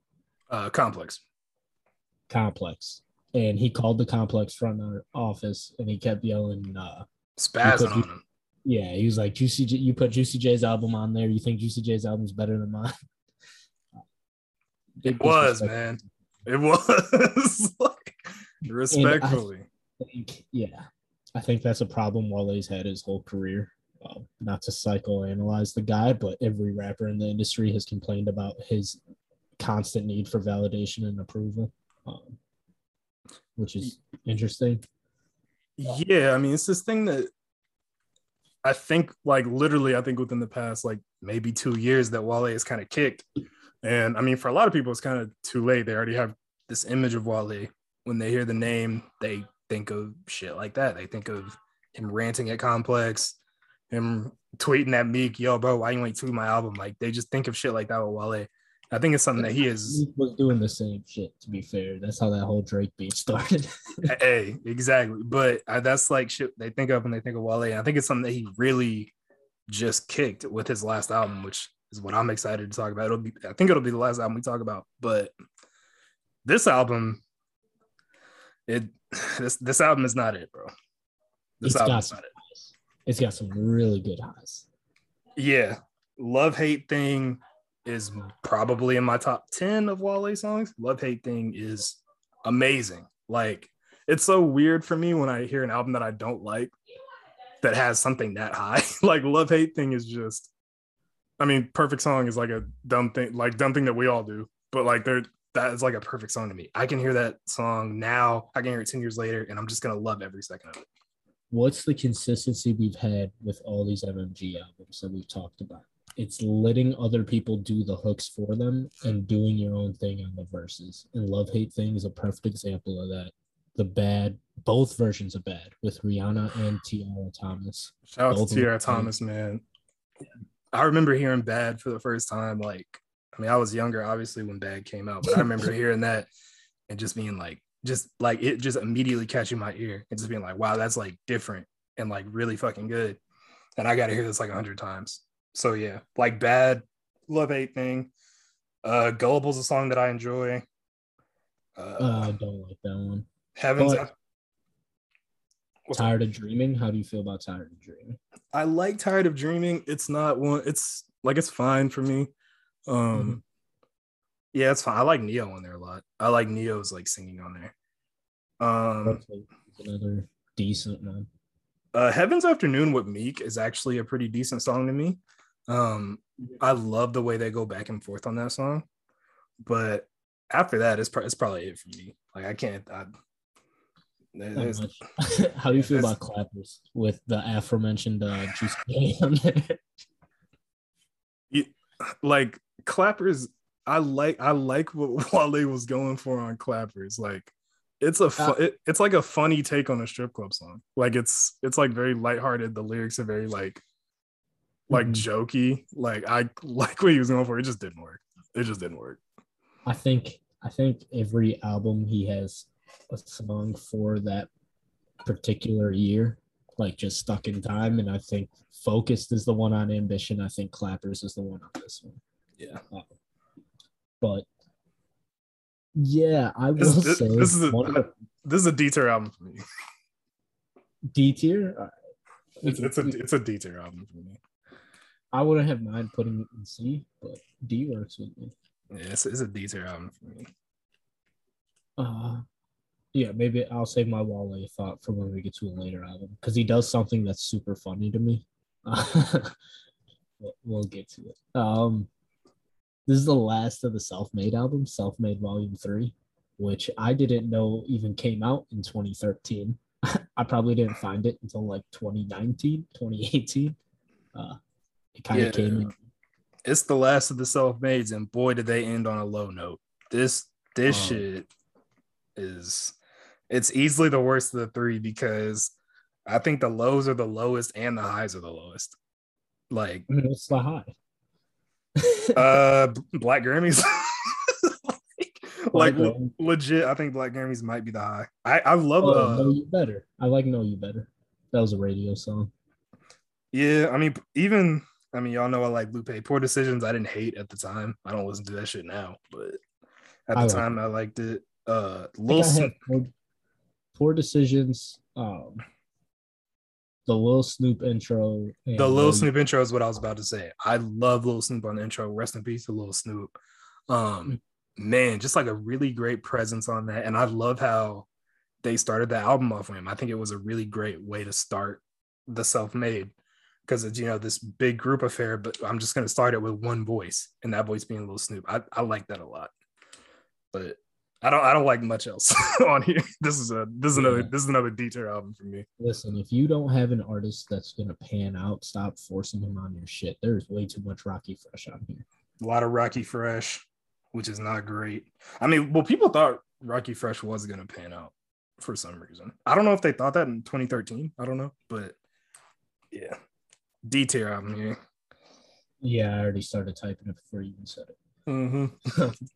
Uh, complex. Complex. And he called the Complex front office and he kept yelling, uh, Spazzing on him. yeah, he was like, Juicy J, you put Juicy J's album on there. You think Juicy J's album's better than mine? It was man. It was *laughs* like respectfully. think, yeah, I think that's a problem Wale's had his whole career. not to psychoanalyze the guy, but every rapper in the industry has complained about his constant need for validation and approval, um, which is interesting. Yeah, I mean, it's this thing that I think, like, literally, I think within the past, like, maybe two years that Wale is kind of kicked. And I mean, for a lot of people, it's kind of too late. They already have this image of Wale. When they hear the name, they think of shit like that. They think of him ranting at Complex, him tweeting at Meek, yo, bro, why you ain't tweet my album? Like, they just think of shit like that with Wale. I think it's something that he is. He was doing the same shit. To be fair, that's how that whole Drake beat started. *laughs* hey, exactly. But uh, that's like shit they think of when they think of Wale. I think it's something that he really just kicked with his last album, which is what I'm excited to talk about. It'll be, I think it'll be the last album we talk about. But this album, it *sighs* this this album is not it, bro. This it's album got is some not it. highs. It's got some really good highs. Yeah, love hate thing is probably in my top 10 of Wale songs. Love hate thing is amazing. Like it's so weird for me when I hear an album that I don't like that has something that high. *laughs* like love hate thing is just I mean, perfect song is like a dumb thing, like dumb thing that we all do, but like there that is like a perfect song to me. I can hear that song now, I can hear it 10 years later, and I'm just gonna love every second of it. What's the consistency we've had with all these MMG albums that we've talked about? It's letting other people do the hooks for them and doing your own thing on the verses. And Love Hate Thing is a perfect example of that. The bad, both versions of bad with Rihanna and Tiara Thomas. Shout out to Tiara Thomas, man. I remember hearing Bad for the first time. Like, I mean, I was younger, obviously, when Bad came out, but I remember *laughs* hearing that and just being like, just like it just immediately catching my ear and just being like, wow, that's like different and like really fucking good. And I got to hear this like a hundred times. So yeah, like Bad, Love Hate Thing. Uh, Gullible's a song that I enjoy. Uh, Uh, I don't like that one. Heavens. but- What's up? Tired of Dreaming. How do you feel about Tired of Dreaming? I like Tired of Dreaming. It's not one. It's like it's fine for me. Um, Mhm. yeah, it's fine. I like Ne-Yo on there a lot. I like Ne-Yo's like singing on there. Um, another decent one. uh, Heaven's Afternoon with Meek is actually a pretty decent song to me. Um, I love the way they go back and forth on that song, but after that, it's, pro- it's probably it for me. Like I can't. I, there- there's. *laughs* How do you feel about clappers with the aforementioned uh, Juicy J *laughs* on there? like clappers i like i like what *laughs* wale was going for on clappers like it's a fu- Uh, it, it's like a funny take on a strip club song like it's it's like very lighthearted the lyrics are very like like Mhm. jokey like i *laughs* like what he was going for it just didn't work it just didn't work I think I think every album he has a song for that particular year, like just stuck in time. And I think Focused is the one on Ambition. I think Clappers is the one on this one. yeah But yeah, I will this, this, say this is a of the this is a d-tier album for me D tier. uh, it's, it's a it's a d-tier album for me I wouldn't have mind putting it in C, but D works with me. yeah it's, it's a d-tier album for me Uh, yeah, maybe I'll save my Wale thought for when we get to a later album because he does something that's super funny to me. *laughs* we'll, we'll get to it. Um, this is the last of the Self-Made album, Self-Made Volume Three, which I didn't know even came out in 2013. *laughs* I probably didn't find it until like 2019, 2018. Uh, it kind of Yeah. came in. it's the last of the self-mades and boy did they end on a low note this this Oh. shit is it's easily the worst of the three because i think the lows are the lowest and the highs are the lowest like What's the high? *laughs* uh black grammys *laughs* like, le- legit i think black grammys might be the high i i love Oh, uh know you better. I like know you better. That was a radio song. yeah i mean even i mean y'all know i like lupe poor decisions i didn't hate at the time i don't listen to that shit now but at the I time i liked it uh Lil I Sn- had poor, decisions. Um, the Lil Snoop intro. and The Lil Lil- Snoop intro is what I was about to say. I love Lil Snoop on the intro. Rest in peace to Lil Snoop. Um, man, just like a really great presence on that. And I love how they started the album off with him. I think it was a really great way to start the self-made. Because it's you know this big group affair, but I'm just gonna start it with one voice, and that voice being Lil Snoop. I, I like that a lot, but I don't I don't like much else *laughs* on here. This is a this is another Yeah. this is another detail album for me. Listen, if you don't have an artist that's gonna pan out, stop forcing him on your shit. There's way too much Rockie Fresh on here. A lot of Rockie Fresh, which is not great. I mean, well, people thought Rockie Fresh was gonna pan out for some reason. I don't know if they thought that in 2013. I don't know, but yeah, D tier album here. Yeah, I already started typing it before you even said it. Mm-hmm. *laughs*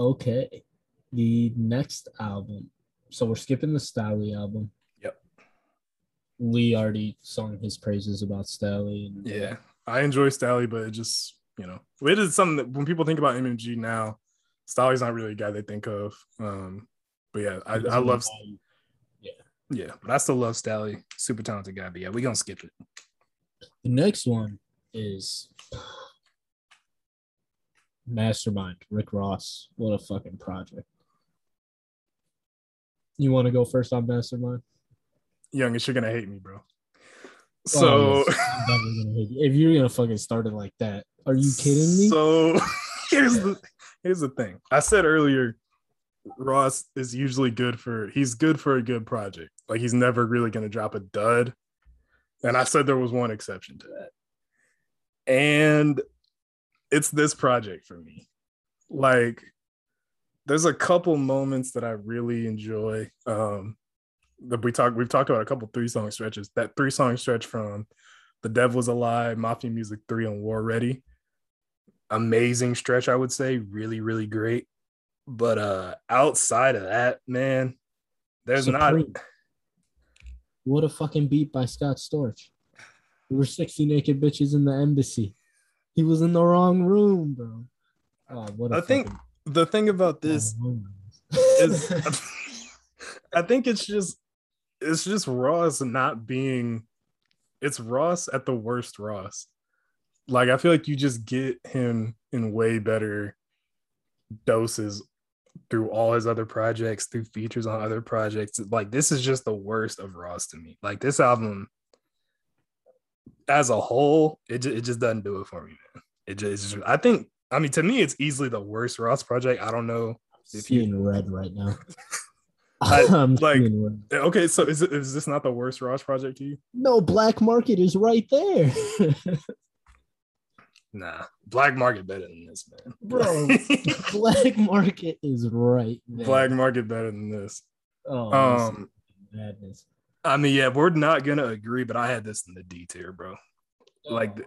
Okay. The next album. So we're skipping the Stalley album. Yep. Lee already sung his praises about Stalley. And Yeah, I enjoy Stalley, but it just you know it is something that when people think about MMG now, Stalley's not really a guy they think of. Um, but yeah, I, I love yeah, but I still love Stalley, super talented guy. But yeah, we're gonna skip it. The next one is Mastermind, Rick Ross. What a fucking project. You want to go first on Mastermind? Youngest, you're gonna hate me, bro. Oh, So. yes, I'm gonna hate you. If you're gonna fucking start it like that, are you kidding me? So *laughs* here's the here's the thing. I said earlier, Ross is usually good for he's good for a good project. Like he's never really gonna drop a dud. And I said there was one exception to that. And it's this project for me. Like there's a couple moments that I really enjoy. Um that we talked we've talked about a couple three song stretches. That three song stretch from The Devil's a Lie, Mafia Music 3 and War Ready amazing stretch, I would say. Really, really great. But uh outside of that, man, there's not What a fucking beat by Scott Storch. There were 60 naked bitches in the embassy. He was in the wrong room, bro. Oh, what a I think fucking the thing about this is *laughs* I think it's just it's just Ross not being it's Ross at the worst Ross. Like I feel like you just get him in way better doses through all his other projects, through features on other projects. Like this is just the worst of Ross to me. Like this album as a whole, it, ju- it just doesn't do it for me, man. It just, just I think I mean to me it's easily the worst Ross project. I don't know if you red right now. *laughs* I- *laughs* I'm like- eh, Okay, so is is this not the worst Ross project to you? No, black market is right there. *laughs* Nah, Black Market better than this, man. Bro, *laughs* black market is right there. Black Market better than this. oh, Um, madness. I mean, yeah, we're not gonna agree, but I had this in the D tier, bro. Like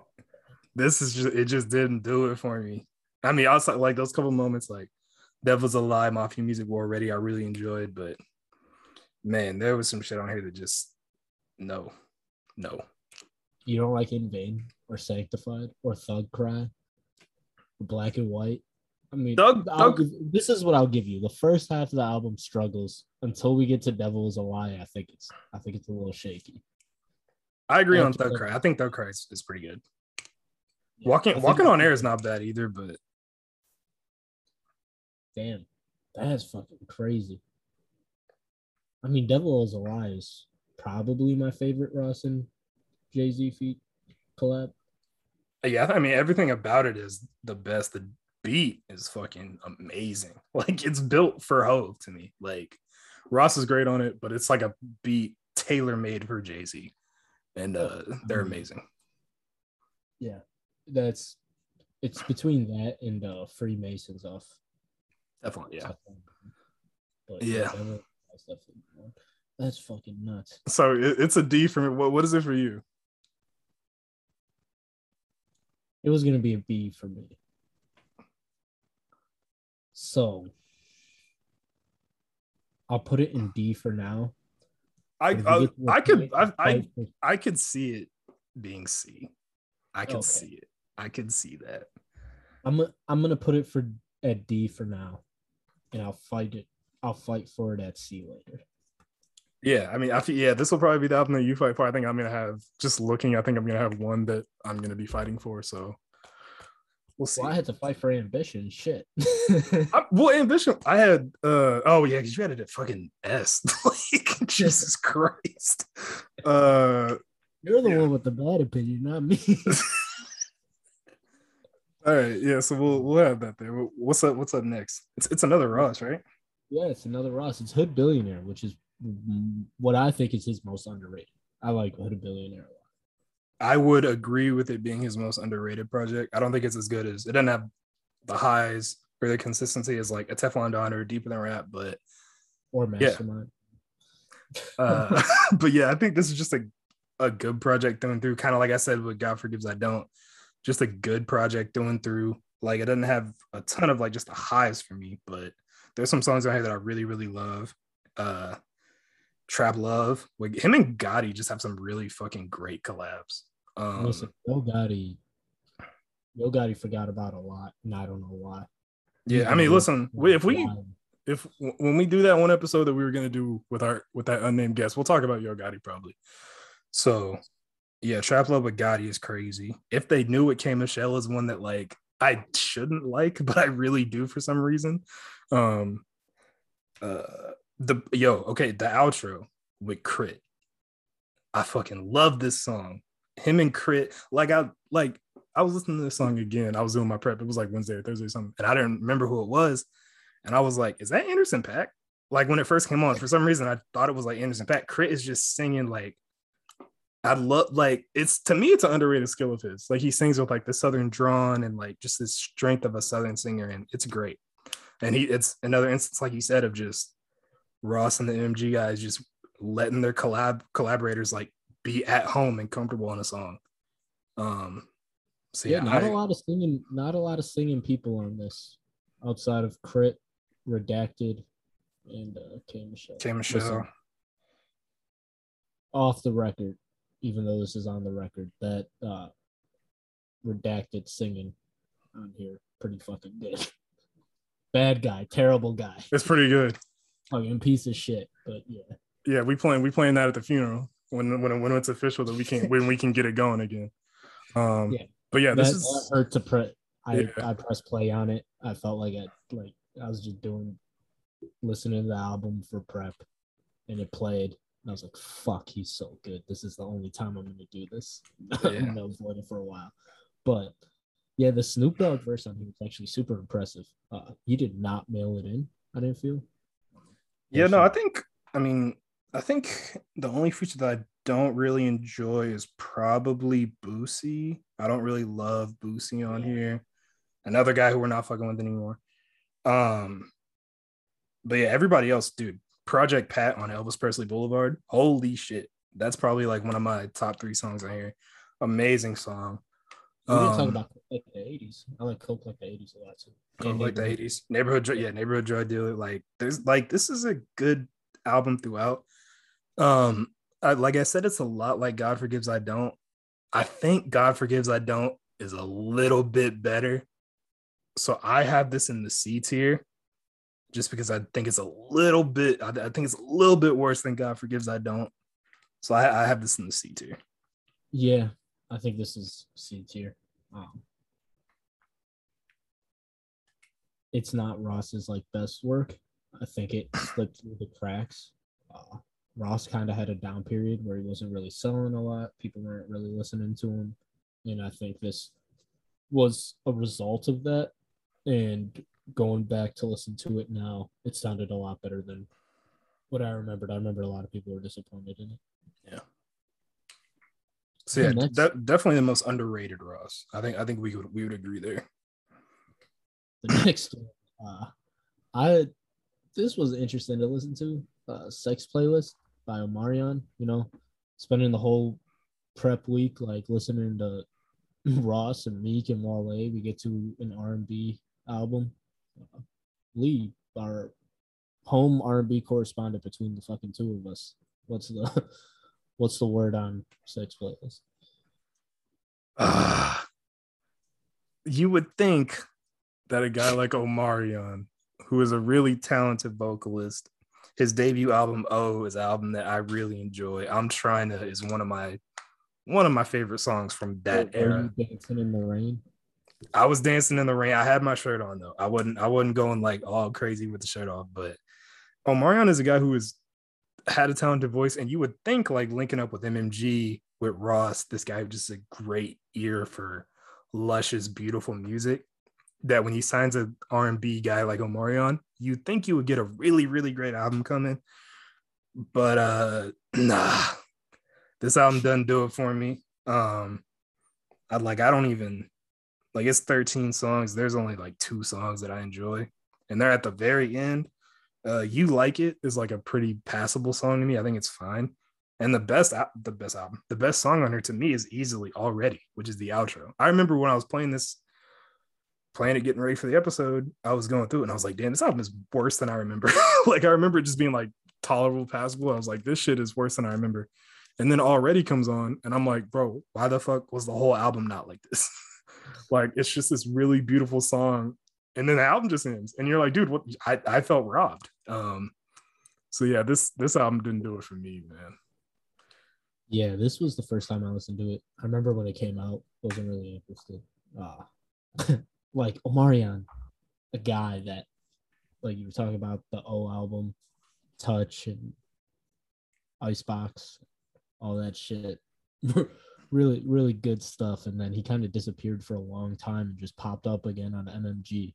this is just it just didn't do it for me. I mean, outside like those couple moments, like Devil's a Lie, Mafia Music War Ready, I really enjoyed, but man, there was some shit on here that just no, no. You don't like In Vain or Sanctified or Thug Cry Black and White? I mean, Thug- Thug- give- this is what I'll give you. The first half of the album struggles until we get to Devil is a Lie. I think it's I think it's a little shaky. I agree on Thug Cry. I think Thug Cry is, is pretty good. Yeah, Walking Walking on Air is not bad either, but Damn, that's fucking crazy. I mean, Devil is a Lie is probably my favorite Ross and Jay Z feat collab. yeah, I mean everything about it is the best. The beat is fucking amazing. *laughs* Like it's built for Hove to me. Like Ross is great on it, but it's like a beat tailor made for Jay Z, and uh they're Mhm. amazing. Yeah, that's it's between that and uh Freemasons off. Definitely, yeah. But Yeah. Devil, that's definitely one. That's fucking nuts. So it's a D for me. What what is it for you? It was gonna be a B for me. So I'll put it in D for now. I But if we uh, I, a I could I, I I could see it being C. I can Okay. see it. I can see that. I'm I'm gonna put it for at D for now, and I'll fight it. I'll fight for it at C later. Yeah, I mean, I feel yeah, this will probably be the album that you fight for. I think I'm gonna have just looking. I think I'm gonna have one that I'm gonna be fighting for. So we'll see. Well, I had to fight for ambition. Shit. *laughs* I, well, ambition. I had. uh Oh yeah, because you had it at fucking S. *laughs* like Jesus Christ. Uh, You're the Yeah. one with the bad opinion, not me. *laughs* All right, yeah. So we'll we'll have that there. What's up? What's up next? It's it's another Ross, right? yeah, it's another Ross. It's Hood Billionaire, which is what I think is his most underrated. I like Hood Billionaire a lot. I would agree with it being his most underrated project. I don't think it's as good as it doesn't have the highs or the consistency as like a Teflon Don or Deeper Than Rap, but Or Yeah. Mastermind. *laughs* uh *laughs* but yeah, I think this is just a a good project going through. Kind of like I said with God Forgives I Don't, just a good project going through. Like it doesn't have a ton of like just the highs for me, but there's some songs on here that I really, really love. Uh Trap Love. Like him and Gotti just have some really fucking great collabs. Um Listen, Yo Gotti, Yo Gotti forgot about a lot, and I don't know why. yeah, I mean, listen, if we if when we do that one episode that we were gonna do with our with that unnamed guest, we'll talk about Yo Gotti probably. So yeah, Trap Love with Gotti is crazy. If they knew it K Michelle is one that like I shouldn't like, *laughs* but I really do for some reason. Um uh the yo, okay, the outro with Crit. I fucking love this song. Him and K.R.I.T., like I like I was listening to this song again. I was doing my prep. It was like Wednesday or Thursday or something, and I didn't remember who it was. And I was like, is that Anderson .Paak? Like when it first came on, for some reason, I thought it was like Anderson .Paak. K.R.I.T. is just singing like, I love, like, it's to me, it's an underrated skill of his. Like he sings with like the Southern drawn and like just this strength of a Southern singer, and it's great. And he, it's another instance, like you said, of just Ross and the MG guys just letting their collab collaborators like be at home and comfortable on a song. Um, so yeah, yeah, not I- a lot of singing, not a lot of singing people on this outside of K.R.I.T., Redacted, and uh, K Michelle. K Listen, Michelle. off the record, even though this is on the record, that uh, Redacted singing on here pretty fucking good. *laughs* Bad guy, terrible guy, It's pretty good. Fucking piece of shit. But yeah, Yeah, we playing we playing that at the funeral when when when it's official that we can when we can get it going again. Um Yeah. but yeah, this that, is that hurt to pre- I Yeah. I pressed play on it. I felt like I like I was just doing listening to the album for prep, and it played. And I was like, "Fuck, he's so good. This is the only time I'm gonna do this." *laughs* Yeah. I'm gonna avoid it for a while, but yeah, the Snoop Dogg verse on here was actually super impressive. Uh, he did not mail it in. I didn't feel. Yeah, no, I think I mean I think the only feature that I don't really enjoy is probably Boosie. I don't really love Boosie on here. Another guy who we're not fucking with anymore. Um but yeah, everybody else, dude. Project Pat on Elvis Presley Boulevard. Holy shit. That's probably like one of my top three songs on here. Amazing song. We didn't talk Um, about like the '80s. I like Coke like the '80s a lot too. Coke like the 80s. Neighborhood drug, yeah, neighborhood drug dealer. Like there's like this is a good album throughout. Um, I, like I said, it's a lot like God Forgives I Don't. I think God Forgives I Don't is a little bit better. So I have this in the C tier just because I think it's a little bit, I, I think it's a little bit worse than God Forgives I Don't. So I, I have this in the C tier. Yeah, I think this is C tier. Um, it's not Ross's like best work. I think it slipped through the cracks. Uh, Ross kind of had a down period where he wasn't really selling a lot. People weren't really listening to him, and I think this was a result of that. And going back to listen to it now, it sounded a lot better than what I remembered. I remember a lot of people were disappointed in it. So yeah, de- definitely the most underrated Ross. I think I think we would we would agree there. the next uh, I this was interesting to listen to. Uh, Sex playlist by Omarion. You know, spending the whole prep week like listening to *laughs* Ross and Meek and Wale. We get to an R and B album. Uh, Lee, our home R and B correspondent between the fucking two of us. What's the what's the word on Sex playlist? Ah, you would think that a guy like Omarion, who is a really talented vocalist, his debut album "Oh" is an album that I really enjoy. I'm trying to is one of my one of my favorite songs from that Were era. you dancing in the rain? I was dancing in the rain. I had my shirt on though. I wasn't I wasn't going like all crazy with the shirt off, but Omarion is a guy who is had a talented voice, and you would think like linking up with MMG with Ross, this guy just a great ear for luscious, beautiful music. That when he signs a R&B guy like Omarion, you think you would get a really, really great album coming. But uh *clears throat* nah, this album doesn't do it for me. Um I like I don't even like it's 13 songs. There's only like two songs that I enjoy, and they're at the very end. Uh, you like it is like a pretty passable song to me. I think it's fine. And the best, the best album, the best song on here to me is easily already, which is the outro. I remember when I was playing this, playing it, getting ready for the episode, I was going through it and I was like, damn, this album is worse than I remember. *laughs* like I remember it just being like tolerable, passable. I was like, this shit is worse than I remember. And then already comes on, and I'm like, bro, why the fuck was the whole album not like this? *laughs* like it's just this really beautiful song. And then the album just ends. And you're like, dude, what I, I felt robbed. Um, so yeah, this this album didn't do it for me, man. Yeah, this was the first time I listened to it. I remember when it came out, wasn't really interested. Uh, *laughs* like Omarion, a guy that, like you were talking about the O album, Touch and Icebox, all that shit. *laughs* really, really good stuff. And then he kind of disappeared for a long time and just popped up again on MMG.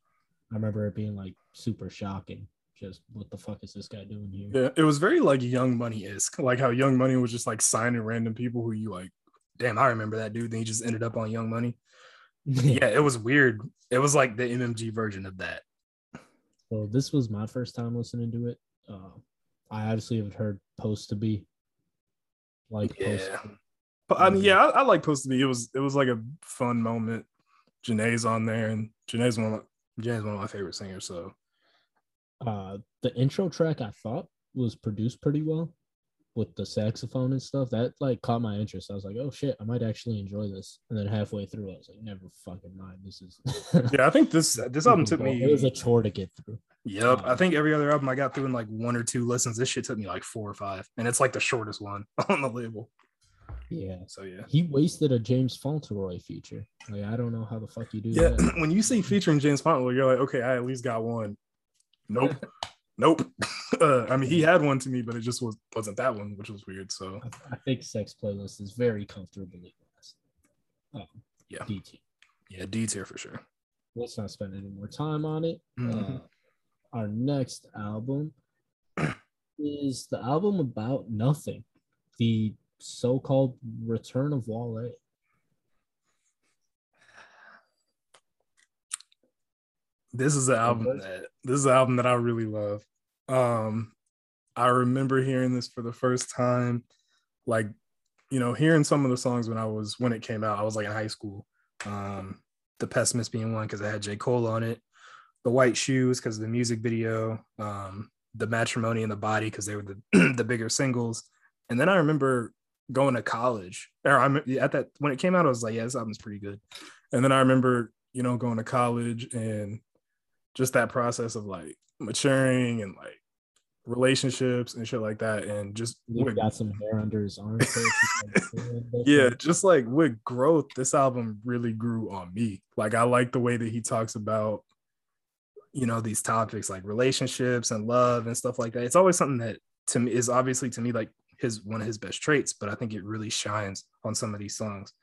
I remember it being like super shocking just what the fuck is this guy doing here? Yeah, it was very like Young Money esque, like how Young Money was just like signing random people who you like, damn, I remember that dude. Then he just ended up on Young Money. *laughs* yeah, it was weird. It was like the MMG version of that. Well, this was my first time listening to it. Uh, I obviously have heard Post to Be. Like yeah. Post I mean, yeah, I, I like Post to Be. It was it was like a fun moment. Jhené's on there, and Jhené's one of my, Jhené's one of my favorite singers. So uh, the intro track I thought was produced pretty well with the saxophone and stuff. That like caught my interest. I was like, oh shit, I might actually enjoy this. And then halfway through, I was like, never fucking mind. This is *laughs* yeah. I think this *laughs* this album took me. It was a chore to get through. Yep, um, I think every other album I got through in like one or two listens. This shit took me like four or five, and it's like the shortest one *laughs* on the label. Yeah. So yeah, he wasted a James Fauntleroy feature. Like I don't know how the fuck you do yeah, that. *clears throat* when you see featuring James Fauntleroy, you're like, okay, I at least got one. Nope. nope. *laughs* Uh, I mean, he had one to me, but it just was wasn't that one, which was weird. So I think Sex Playlist is very comfortably last. Um, yeah. D tier. Yeah, D tier for sure. Let's not spend any more time on it. Mm-hmm. Uh, our next album *clears throat* is the album about nothing, the so-called Return of Wale. This is an album that this is an album that I really love. Um, I remember hearing this for the first time, like, you know, hearing some of the songs when I was when it came out. I was like in high school. Um, the pessimist being one because I had J. Cole on it, the white shoes because of the music video, um, the matrimony and the body because they were the *clears throat* the bigger singles. And then I remember going to college, or I'm at that when it came out, I was like, yeah, this album's pretty good. And then I remember, you know, going to college and just that process of like maturing and like relationships and shit like that and just with, got some hair under his arm *laughs* yeah just like with growth this album really grew on me. Like i like the way that he talks about you know these topics like relationships and love and stuff like that. It's always something that to me is obviously to me like his one of his best traits but i think it really shines on some of these songs.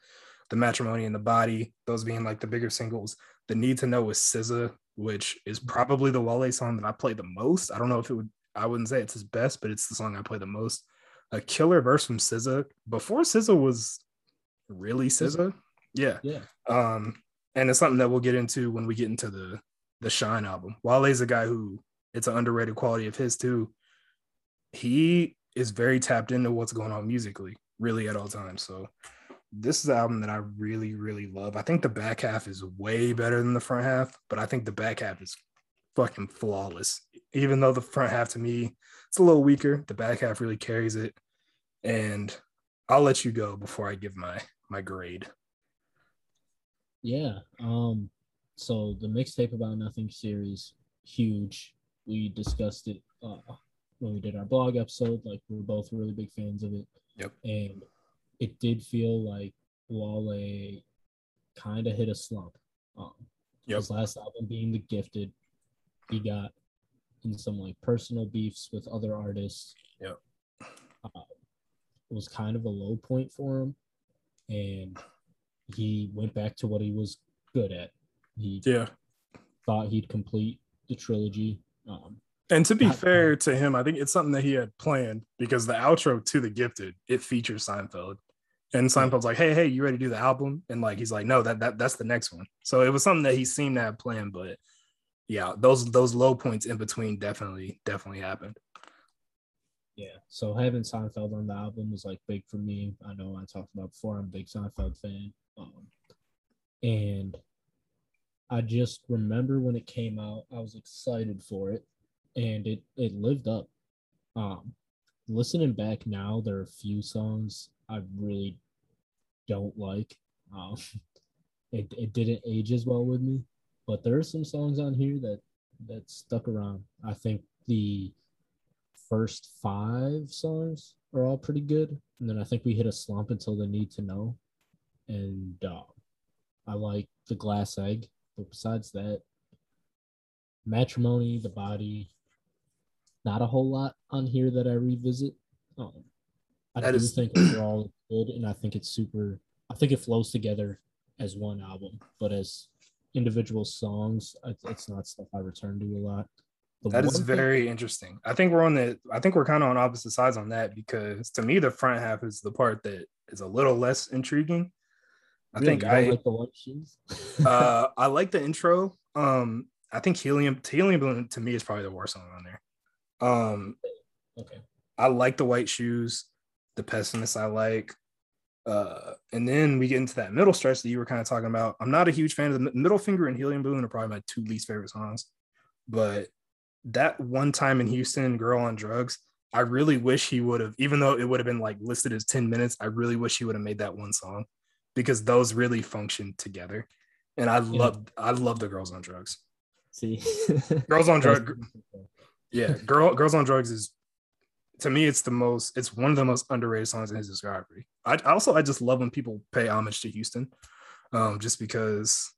The matrimony and the body those being like the bigger singles. The need to know with SZA which is probably the Wale song that I play the most. I don't know if it would, I wouldn't say it's his best, but it's the song I play the most. A killer verse from SZA before SZA was really SZA. Yeah. Yeah. Um, and it's something that we'll get into when we get into the the Shine album. Wale's a guy who it's an underrated quality of his too. He is very tapped into what's going on musically, really at all times. So this is an album that I really, really love. I think the back half is way better than the front half, but I think the back half is fucking flawless. Even though the front half to me it's a little weaker, the back half really carries it. And I'll let you go before I give my my grade. Yeah. Um. So the mixtape about nothing series, huge. We discussed it uh, when we did our blog episode. Like we're both really big fans of it. Yep. And it did feel like Wale kind of hit a slump. Um, yep. His last album being The Gifted, he got in some like personal beefs with other artists. Yep. uh, was kind of a low point for him, and he went back to what he was good at. He Yeah. thought he'd complete the trilogy. Um, And to be fair to him, I think it's something that he had planned because the outro to The Gifted it features Seinfeld, and Seinfeld's like, "Hey, hey, you ready to do the album?" And like he's like, "No, that that that's the next one." So it was something that he seemed to have planned, but yeah, those those low points in between definitely definitely happened. yeah, so having Seinfeld on the album was like big for me. I know I talked about before. I'm a big Seinfeld fan, um, and I just remember when it came out, I was excited for it, and it it lived up. Um, listening back now, there are a few songs I really don't like. Um, *laughs* it it didn't age as well with me, but there are some songs on here that that stuck around. I think the first five songs are all pretty good, and then I think we hit a slump until the need to know, and uh, I like the glass egg. But besides that, matrimony, the body, not a whole lot on here that I revisit. Um, I That do is- think overall good, and I think it's super. I think it flows together as one album, but as individual songs, it's, not stuff I return to a lot. The That is one thing- very interesting. I think we're on the I think we're kind of on opposite sides on that because to me the front half is the part that is a little less intriguing. I Really, think I like the white shoes. *laughs* uh *laughs* I like the intro. Um I think Helium Helium to me is probably the worst song on there. Um okay. I like the white shoes, the pessimist I like. Uh, and then we get into that middle stretch that you were kind of talking about. I'm not a huge fan of the middle finger and helium balloon are probably my two least favorite songs. But that one time in Houston, girl on drugs, I really wish he would have, even though it would have been like listed as 10 minutes, I really wish he would have made that one song because those really function together. And I Yeah. love I love the girls on drugs. See, *laughs* Girls on drugs yeah girl girls on drugs is to me it's the most it's one of the most underrated songs in his discography. I also i just love when people pay homage to houston um just because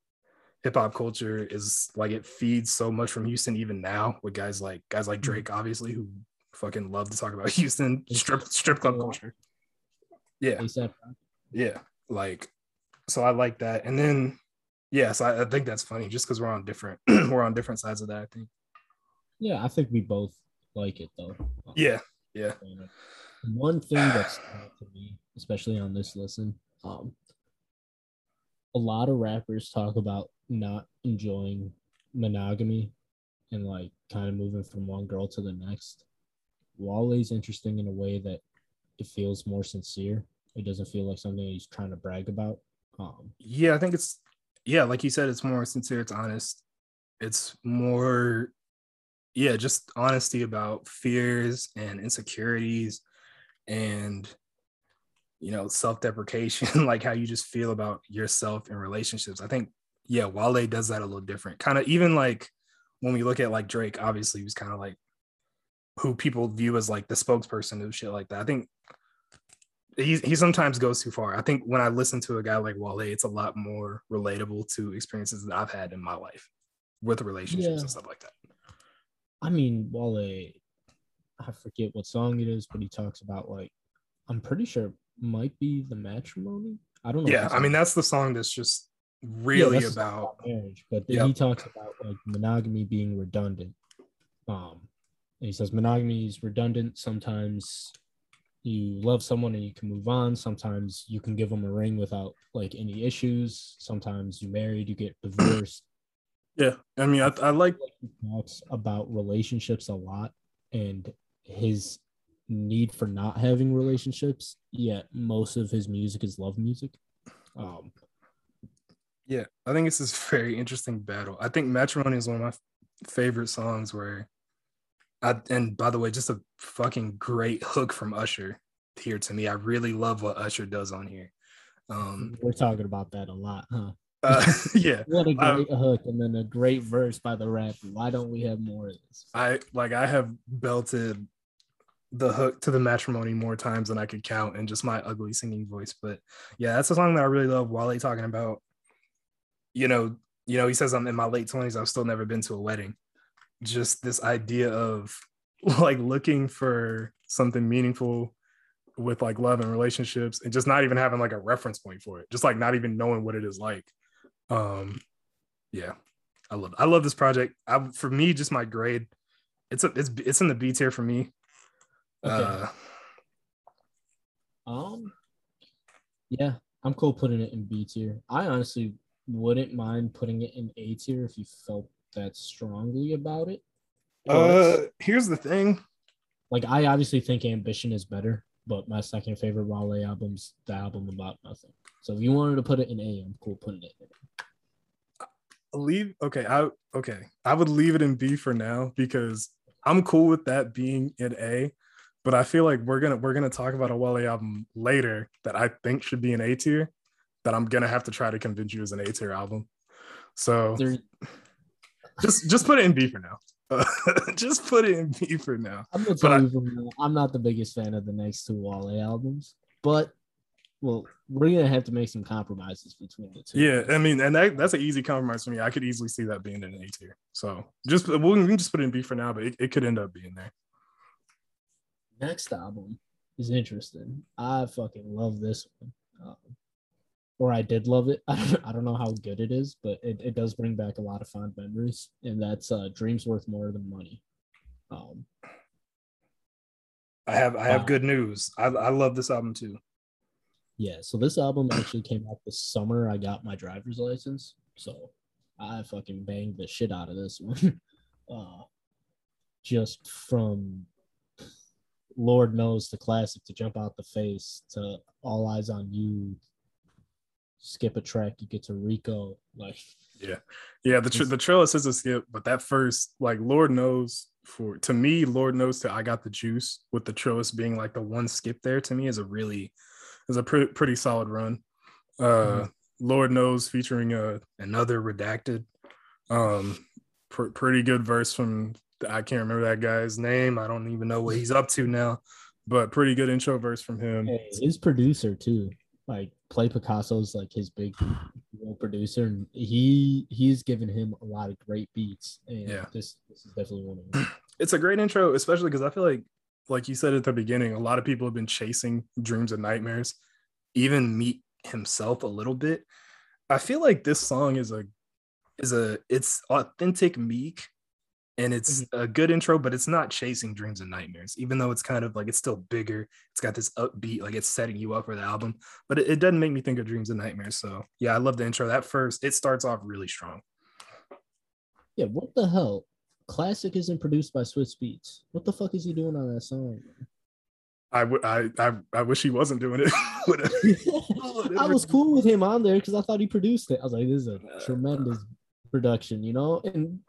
hip-hop culture is like it feeds so much from houston even now with guys like guys like drake obviously who fucking love to talk about *laughs* houston strip strip club culture. Yeah. Yeah. Like so i like that. And then yes I, I think that's funny just because we're on different *clears throat* we're on different sides of that i think. Yeah, I think we both like it though. Yeah yeah One thing that's to me, especially on this listen, um, a lot of rappers talk about not enjoying monogamy and like kind of moving from one girl to the next. Wale's interesting in a way that it feels more sincere. It doesn't feel like something he's trying to brag about. Um, Yeah, I think it's yeah, like you said, it's more sincere, it's honest. It's more yeah, just honesty about fears and insecurities and you know, self-deprecation, *laughs* like how you just feel about yourself in relationships. I think yeah, Wale does that a little different. Kind of even like when we look at like Drake, obviously he was kind of like who people view as like the spokesperson of shit like that. I think he he sometimes goes too far. I think when I listen to a guy like Wale, it's a lot more relatable to experiences that I've had in my life with relationships Yeah. and stuff like that. I mean, Wale, I forget what song it is, but he talks about like, I'm pretty sure it might be the matrimony. I don't know. Yeah, I mean that's the song that's just Yeah, really that's the song about marriage, but then Yep. he talks about like monogamy being redundant. Um, and he says monogamy is redundant. Sometimes you love someone and you can move on. Sometimes you can give them a ring without like any issues. Sometimes you married, you get divorced. Yeah. I mean, I, I like talks about relationships a lot and his need for not having relationships yet most of his music is love music um yeah. I think it's this *laughs* very interesting battle. I think Matrimony is one of my f- favorite songs where I and by the way, just a fucking great hook from Usher here to me. I really love what Usher does on here. Um we're talking about that a lot huh uh, *laughs* yeah. *laughs* what a Um, great hook and then a great verse by the rapper why don't we have more of this I like I have belted the hook to the matrimony more times than I could count in just my ugly singing voice. But yeah, that's a song that I really love. Wale talking about, you know, you know, he says I'm in my late 20s, I've still never been to a wedding. Just this idea of *laughs* like looking for something meaningful with like love and relationships and just not even having like a reference point for it, just like not even knowing what it is like. Um, yeah, I love I love this project. I for me, just my grade, it's a it's it's in the B tier for me. Okay. Uh, Um, yeah, I'm cool putting it in B tier. I honestly wouldn't mind putting it in A tier if you felt that strongly about it. uh, here's the thing. Like, I obviously think Ambition is better, but my second favorite Wale album's the album about nothing. So if you wanted to put it in A, I'm cool putting it in. leave okay i okay i would leave it in b for now because i'm cool with that being in a but i feel like we're gonna we're gonna talk about a Wale album later that i think should be an a tier that i'm gonna have to try to convince you is an a tier album so There, just just put it in b for now *laughs* just put it in b for now I'm gonna But tell I- you from now, I'm not the biggest fan of the next two Wale albums, but well, we're gonna have to make some compromises between the two. yeah i mean and that, that's an easy compromise for me i could easily see that being in an a tier so just we'll, we can just put it in b for now but it, it could end up being there Next album is interesting. I fucking love this one. Um, or I did love it. *laughs* I don't, I don't know how good it is, but it, it does bring back a lot of fond memories. And that's uh, Dreams Worth More Than Money. Um, i have i have good news i, I love this album too yeah, so this album actually came out this summer. I got my driver's license. So I fucking banged the shit out of this one. *laughs* uh, just from Lord knows the classic to jump out the face to all eyes on you. Skip a track, you get to Rico. Like, Yeah, yeah. the tr- It's- the trellis is a skip, but that first, like, Lord knows for to me, Lord knows to I got the juice with the trellis being like the one skip there to me is a really is a pretty pretty solid run. Uh, Lord knows featuring uh another redacted, um, pr- pretty good verse from I can't remember that guy's name. I don't even know what he's up to now, but pretty good intro verse from him. hey, his producer too. Like Play Picasso's like his big producer, and he he's given him a lot of great beats. And Yeah. this this is definitely one of them. *clears throat* it's a great intro, especially because I feel like, like you said at the beginning, a lot of people have been chasing dreams and nightmares, even Meek himself a little bit. I feel like this song is a is a it's authentic Meek, and it's a good intro, but it's not chasing dreams and nightmares, even though it's kind of like it's still bigger. It's got this upbeat, like it's setting you up for the album, but it, it doesn't make me think of dreams and nightmares. So yeah, I love the intro. That first, it starts off really strong. Yeah, what the hell? Classic isn't produced by Swizz Beatz. What the fuck is he doing on that song? I would I, I I wish he wasn't doing it. *laughs* *laughs* I was cool with him on there because I thought he produced it. I was like, this is a Uh, tremendous production, you know? And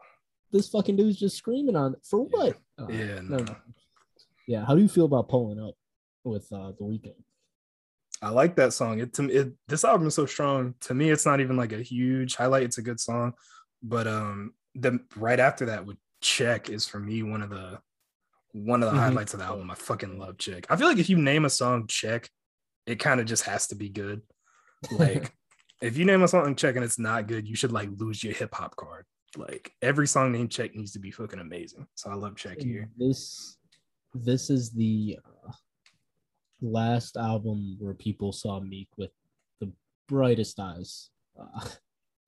this fucking dude's just screaming on it. For what? Uh, Yeah, never no. mind. Yeah, how do you feel about pulling up with uh The Weeknd? I like that song. It to me, it, this album is so strong. To me, it's not even like a huge highlight. It's a good song, but um, the right after that with Check is for me one of the one of the Mhm. highlights of the album. I fucking love Check. I feel like if you name a song Check, it kind of just has to be good. *laughs* Like if you name a song Check and it's not good, you should like lose your hip hop card. Like every song named Check needs to be fucking amazing. So I love Check here. This this is the uh, last album where people saw Meek with the brightest eyes. Uh,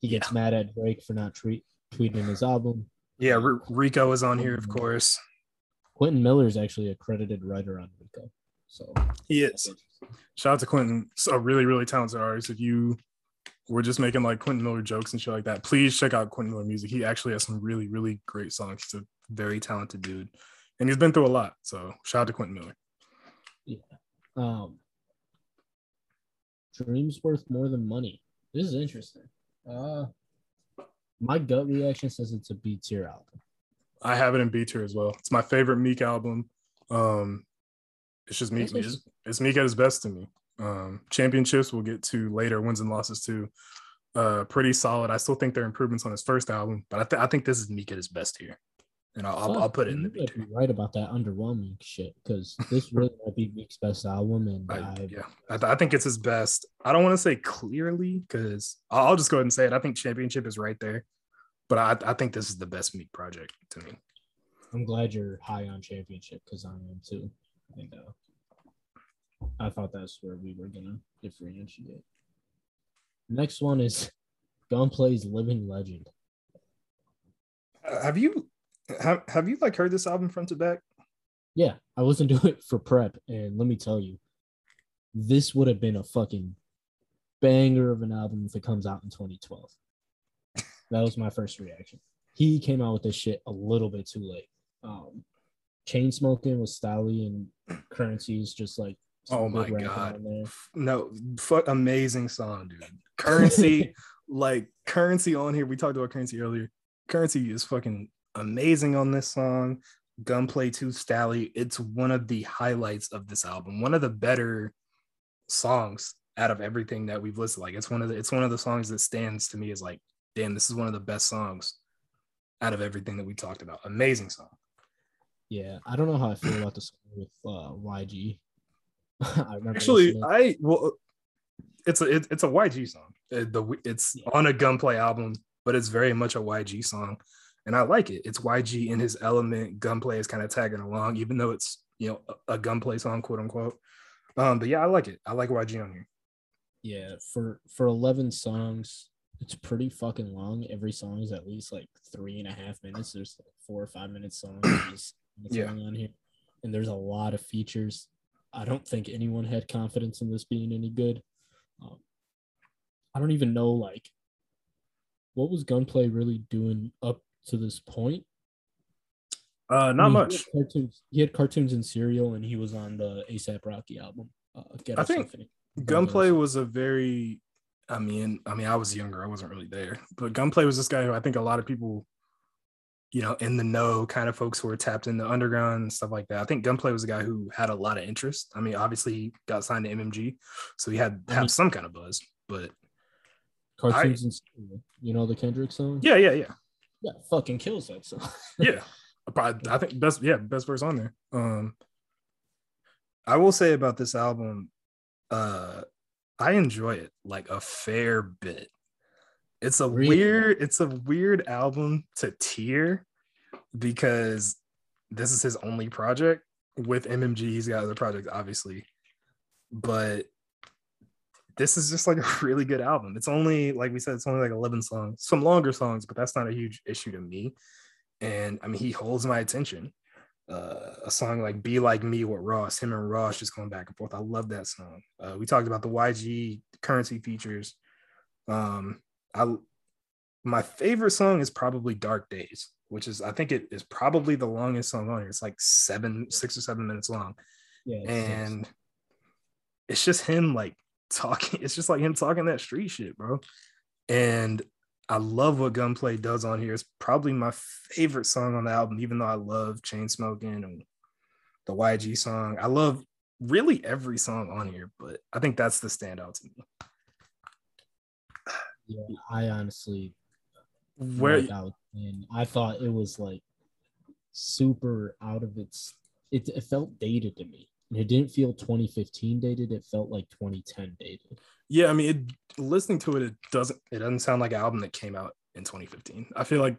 he gets mad at Drake for not tweet, tweeting his album. Yeah, R- Rico is on here, of course. Quentin Miller is actually a credited writer on Rico. So He is. Shout out to Quentin, a really, really talented artist. If you were just making like Quentin Miller jokes and shit like that, please check out Quentin Miller music. He actually has some really, really great songs. He's a very talented dude, and he's been through a lot. So shout out to Quentin Miller. um Dreams worth more than money. This is interesting. Uh my gut reaction says it's a B tier album. I have it in B tier as well. It's my favorite Meek album. Um, it's just Meek. It's, it's Meek at his best to me. Um, championships we'll get to later. Wins and losses too. Uh, pretty solid. I still think there are improvements on his first album, but I, th- I think this is Meek at his best here, and I'll, I'll, I'll put it in the You B might tier. be right about that underwhelming shit because this really might be Meek's best album, and I, I, yeah, I, th- I think it's his best. I don't want to say clearly because I'll, I'll just go ahead and say it. I think Championship is right there, but I, I think this is the best Meek project to me. I'm glad you're high on championship because I am too. And uh, I thought that's where we were gonna differentiate. Next one is Gunplay's Living Legend. Uh, have you have, have you like heard this album front to back? Yeah, I listened to it for prep, and let me tell you, this would have been a fucking banger of an album if it comes out in 2012. That was my first reaction. He came out with this shit a little bit too late. Um, chain smoking with Stalley and currencies, just like oh my god, no, fuck, amazing song, dude. Currensy, *laughs* like Currensy on here. We talked about Currensy earlier. Currensy is fucking amazing on this song. Gunplay 2 Stalley. It's one of the highlights of this album. One of the better songs out of everything that we've listed. Like it's one of the it's one of the songs that stands to me as like, damn, this is one of the best songs out of everything that we talked about. Amazing song. Yeah, I don't know how I feel about this with uh, YG. *laughs* I actually I well it's a it, it's a YG song. It, the it's on a Gunplay album, but it's very much a YG song and I like it. It's YG in his element. Gunplay is kind of tagging along, even though it's you know a, a gunplay song, quote unquote. Um, but yeah, I like it. I like YG on here. Yeah, for for eleven songs, it's pretty fucking long. Every song is at least like three and a half minutes. There's like four or five minute songs *coughs* yeah. on here, and there's a lot of features. I don't think anyone had confidence in this being any good. Um, I don't even know like what was Gunplay really doing up to this point? Uh, not I mean, much. He had, cartoons, he had cartoons and Cereal, and he was on the ASAP Rocky album. Uh, I think Symphony. Gunplay was a very. I mean, I mean, I was younger. I wasn't really there, but Gunplay was this guy who I think a lot of people, you know, in the know, kind of folks who were tapped in the underground and stuff like that. I think Gunplay was a guy who had a lot of interest. I mean, obviously, he got signed to MMG, so he had have mean, some kind of buzz. But cartoons I, and you know the Kendrick song. Yeah, yeah, yeah yeah, fucking kills that song. *laughs* yeah, probably, I think best. Yeah, best verse on there. Um, I will say about this album, uh, I enjoy it like a fair bit. It's a really? weird, it's a weird album to tier because this is his only project with MMG. He's got other projects, obviously, but this is just like *laughs* a really good album. It's only like we said, it's only like 11 songs, some longer songs, but that's not a huge issue to me. And I mean, he holds my attention. Uh, a song like "Be Like Me" with Ross, him and Ross just going back and forth. I love that song. Uh, we talked about the YG Currensy features. Um, I my favorite song is probably "Dark Days," which is I think it is probably the longest song on here. It's like seven, six or seven minutes long, yeah, and it's just him like talking. It's just like him talking that street shit, bro. And I love what Gunplay does on here. It's probably my favorite song on the album, even though I love Chain Smoking and the YG song. I love really every song on here, but I think that's the standout to me. Yeah, I honestly where out and I thought it was like super out of its it, it felt dated to me it didn't feel 2015 dated it felt like 2010 dated. Yeah i mean it, listening to it it doesn't it doesn't sound like an album that came out in 2015 i feel like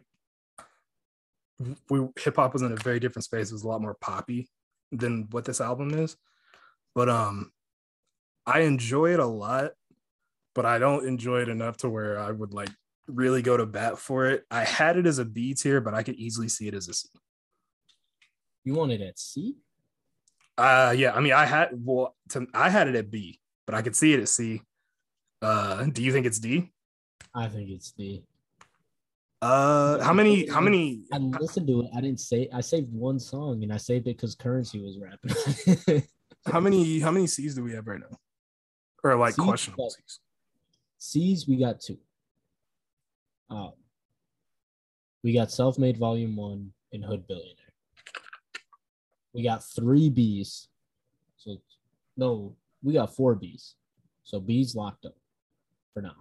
we hip-hop was in a very different space it was a lot more poppy than what this album is but um i enjoy it a lot but i don't enjoy it enough to where i would like really go to bat for it i had it as a b tier but i could easily see it as a c you want it at c uh, yeah. I mean, I had well, to, I had it at B, but I could see it at C. Uh, do you think it's D? I think it's D. Uh, how many? How many? I listened to it. I didn't say. I saved one song, and I saved it because Currensy was rapping. how many? *laughs* How many C's do we have right now? Or like C's questionable C's? C's we got two. Um, we got Self-Made Volume One and Hood Billionaire. We got three Bs. So no, we got four Bs. So B's locked up for now.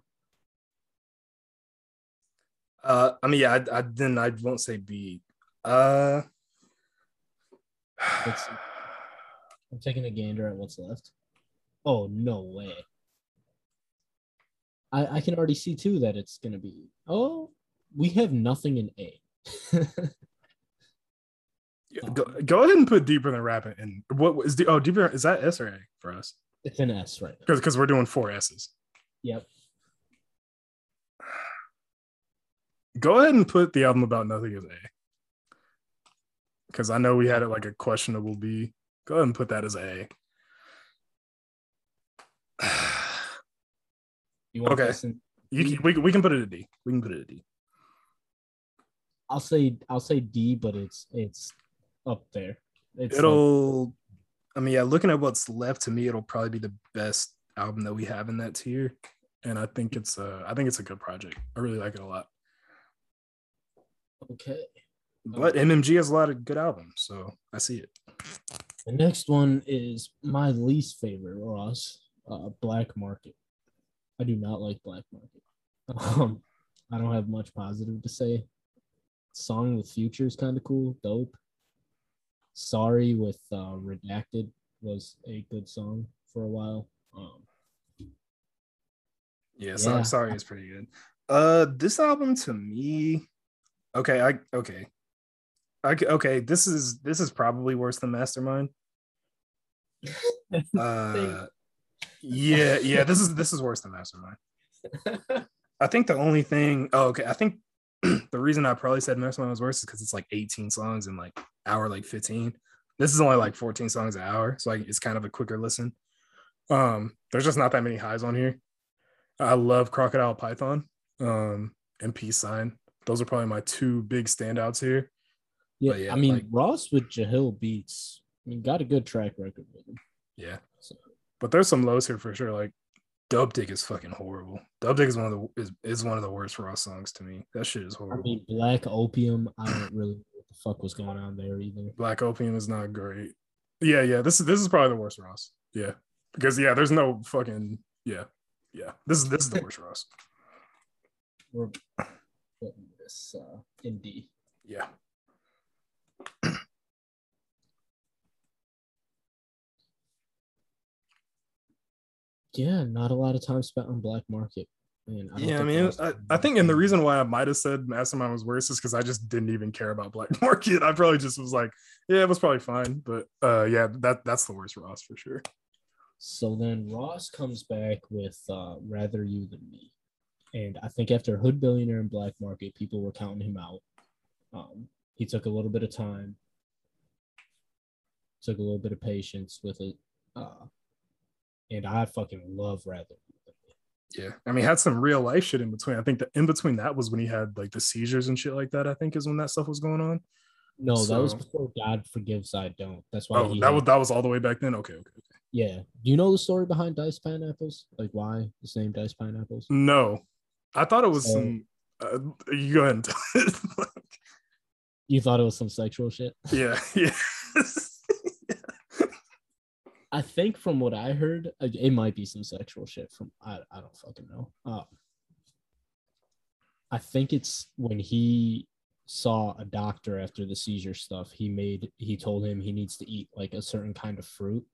Uh, I mean, yeah, I, I then I won't say B. Uh, I'm taking a gander at what's left. Oh no way! I I can already see too that it's gonna be. Oh, we have nothing in A. *laughs* Go, go ahead and put deeper than rap in. What is the oh deeper? Is that S or A for us? It's an S right. Because because we're doing four S's. Yep. *sighs* Go ahead and put the album about nothing as A. Because I know we had it like a questionable B. Go ahead and put that as A. *sighs* *sighs* You want Okay. this in- You can, we, can- we can put it at D. We can put it at D. I'll say I'll say D, but it's it's up there. It's It'll, I mean, yeah, looking at what's left to me, it'll probably be the best album that we have in that tier. And I think it's a, I think it's a good project. I really like it a lot. okay. But MMG has a lot of good albums, so I see it. The next one is my least favorite, Ross. Uh, Black Market. I do not like Black Market. *laughs* Um, I don't have much positive to say. Song with Future is kind of cool, dope. Sorry with uh, Redacted was a good song for a while. Um, Yeah, sorry, Yeah. sorry, it's pretty good. Uh, this album to me, okay, I okay, I okay. This is this is probably worse than Mastermind. *laughs* Uh, yeah, yeah. This is this is worse than Mastermind. I think the only thing. Oh, okay. I think *clears throat* the reason I probably said Mastermind was worse is because it's like 18 songs in like hour like 15. This is only like 14 songs an hour, so like it's kind of a quicker listen. Um, there's just not that many highs on here. I love Crocodile Python, um, and Peace Sign. Those are probably my two big standouts here. yeah, yeah, I mean like- Ross with Jahlil Beats. I mean, got a good track record with him. Yeah, So, but there's some lows here for sure. Like Dope Dick is fucking horrible. Dope Dick is one of the is, is one of the worst Ross songs to me. That shit is I horrible. mean, Black Opium. I don't really know what the fuck was going on there either. Black Opium is not great. Yeah, yeah. This is this is probably the worst Ross. Yeah, because yeah, there's no fucking yeah, yeah. This is this is the worst Ross. We're putting this uh, in D. Yeah. Yeah, not a lot of time spent on Black Market. Man, I don't Yeah, I mean, I, I think, and the reason why I might have said Mastermind was worse is because I just didn't even care about Black *laughs* Market. I probably just was like, yeah, it was probably fine, but uh, yeah, that that's the worst Ross for sure. So then Ross comes back with uh, Rather You Than Me. And I think after Hood Billionaire and Black Market, people were counting him out. Um, he took a little bit of time, took a little bit of patience with it. Uh, and I fucking love Rather You Than Me. Yeah, I mean, had some real life shit in between. I think the in between that was when he had like the seizures and shit like that. I think is when that stuff was going on. No, that was So- before God Forgives, I Don't. That's why Oh, he that had- was that was all the way back then. Okay, okay, okay. Yeah. Do you know the story behind Diced Pineapples? Like why it's named Diced Pineapples? No, I thought it was So- some. Uh, you go ahead and tell *laughs* it. You thought it was some sexual shit? yeah, *laughs* yeah. I think from what I heard, uh, it might be some sexual shit from I, I don't fucking know. Uh, I think it's when he saw a doctor after the seizure stuff, he made he told him he needs to eat like a certain kind of fruit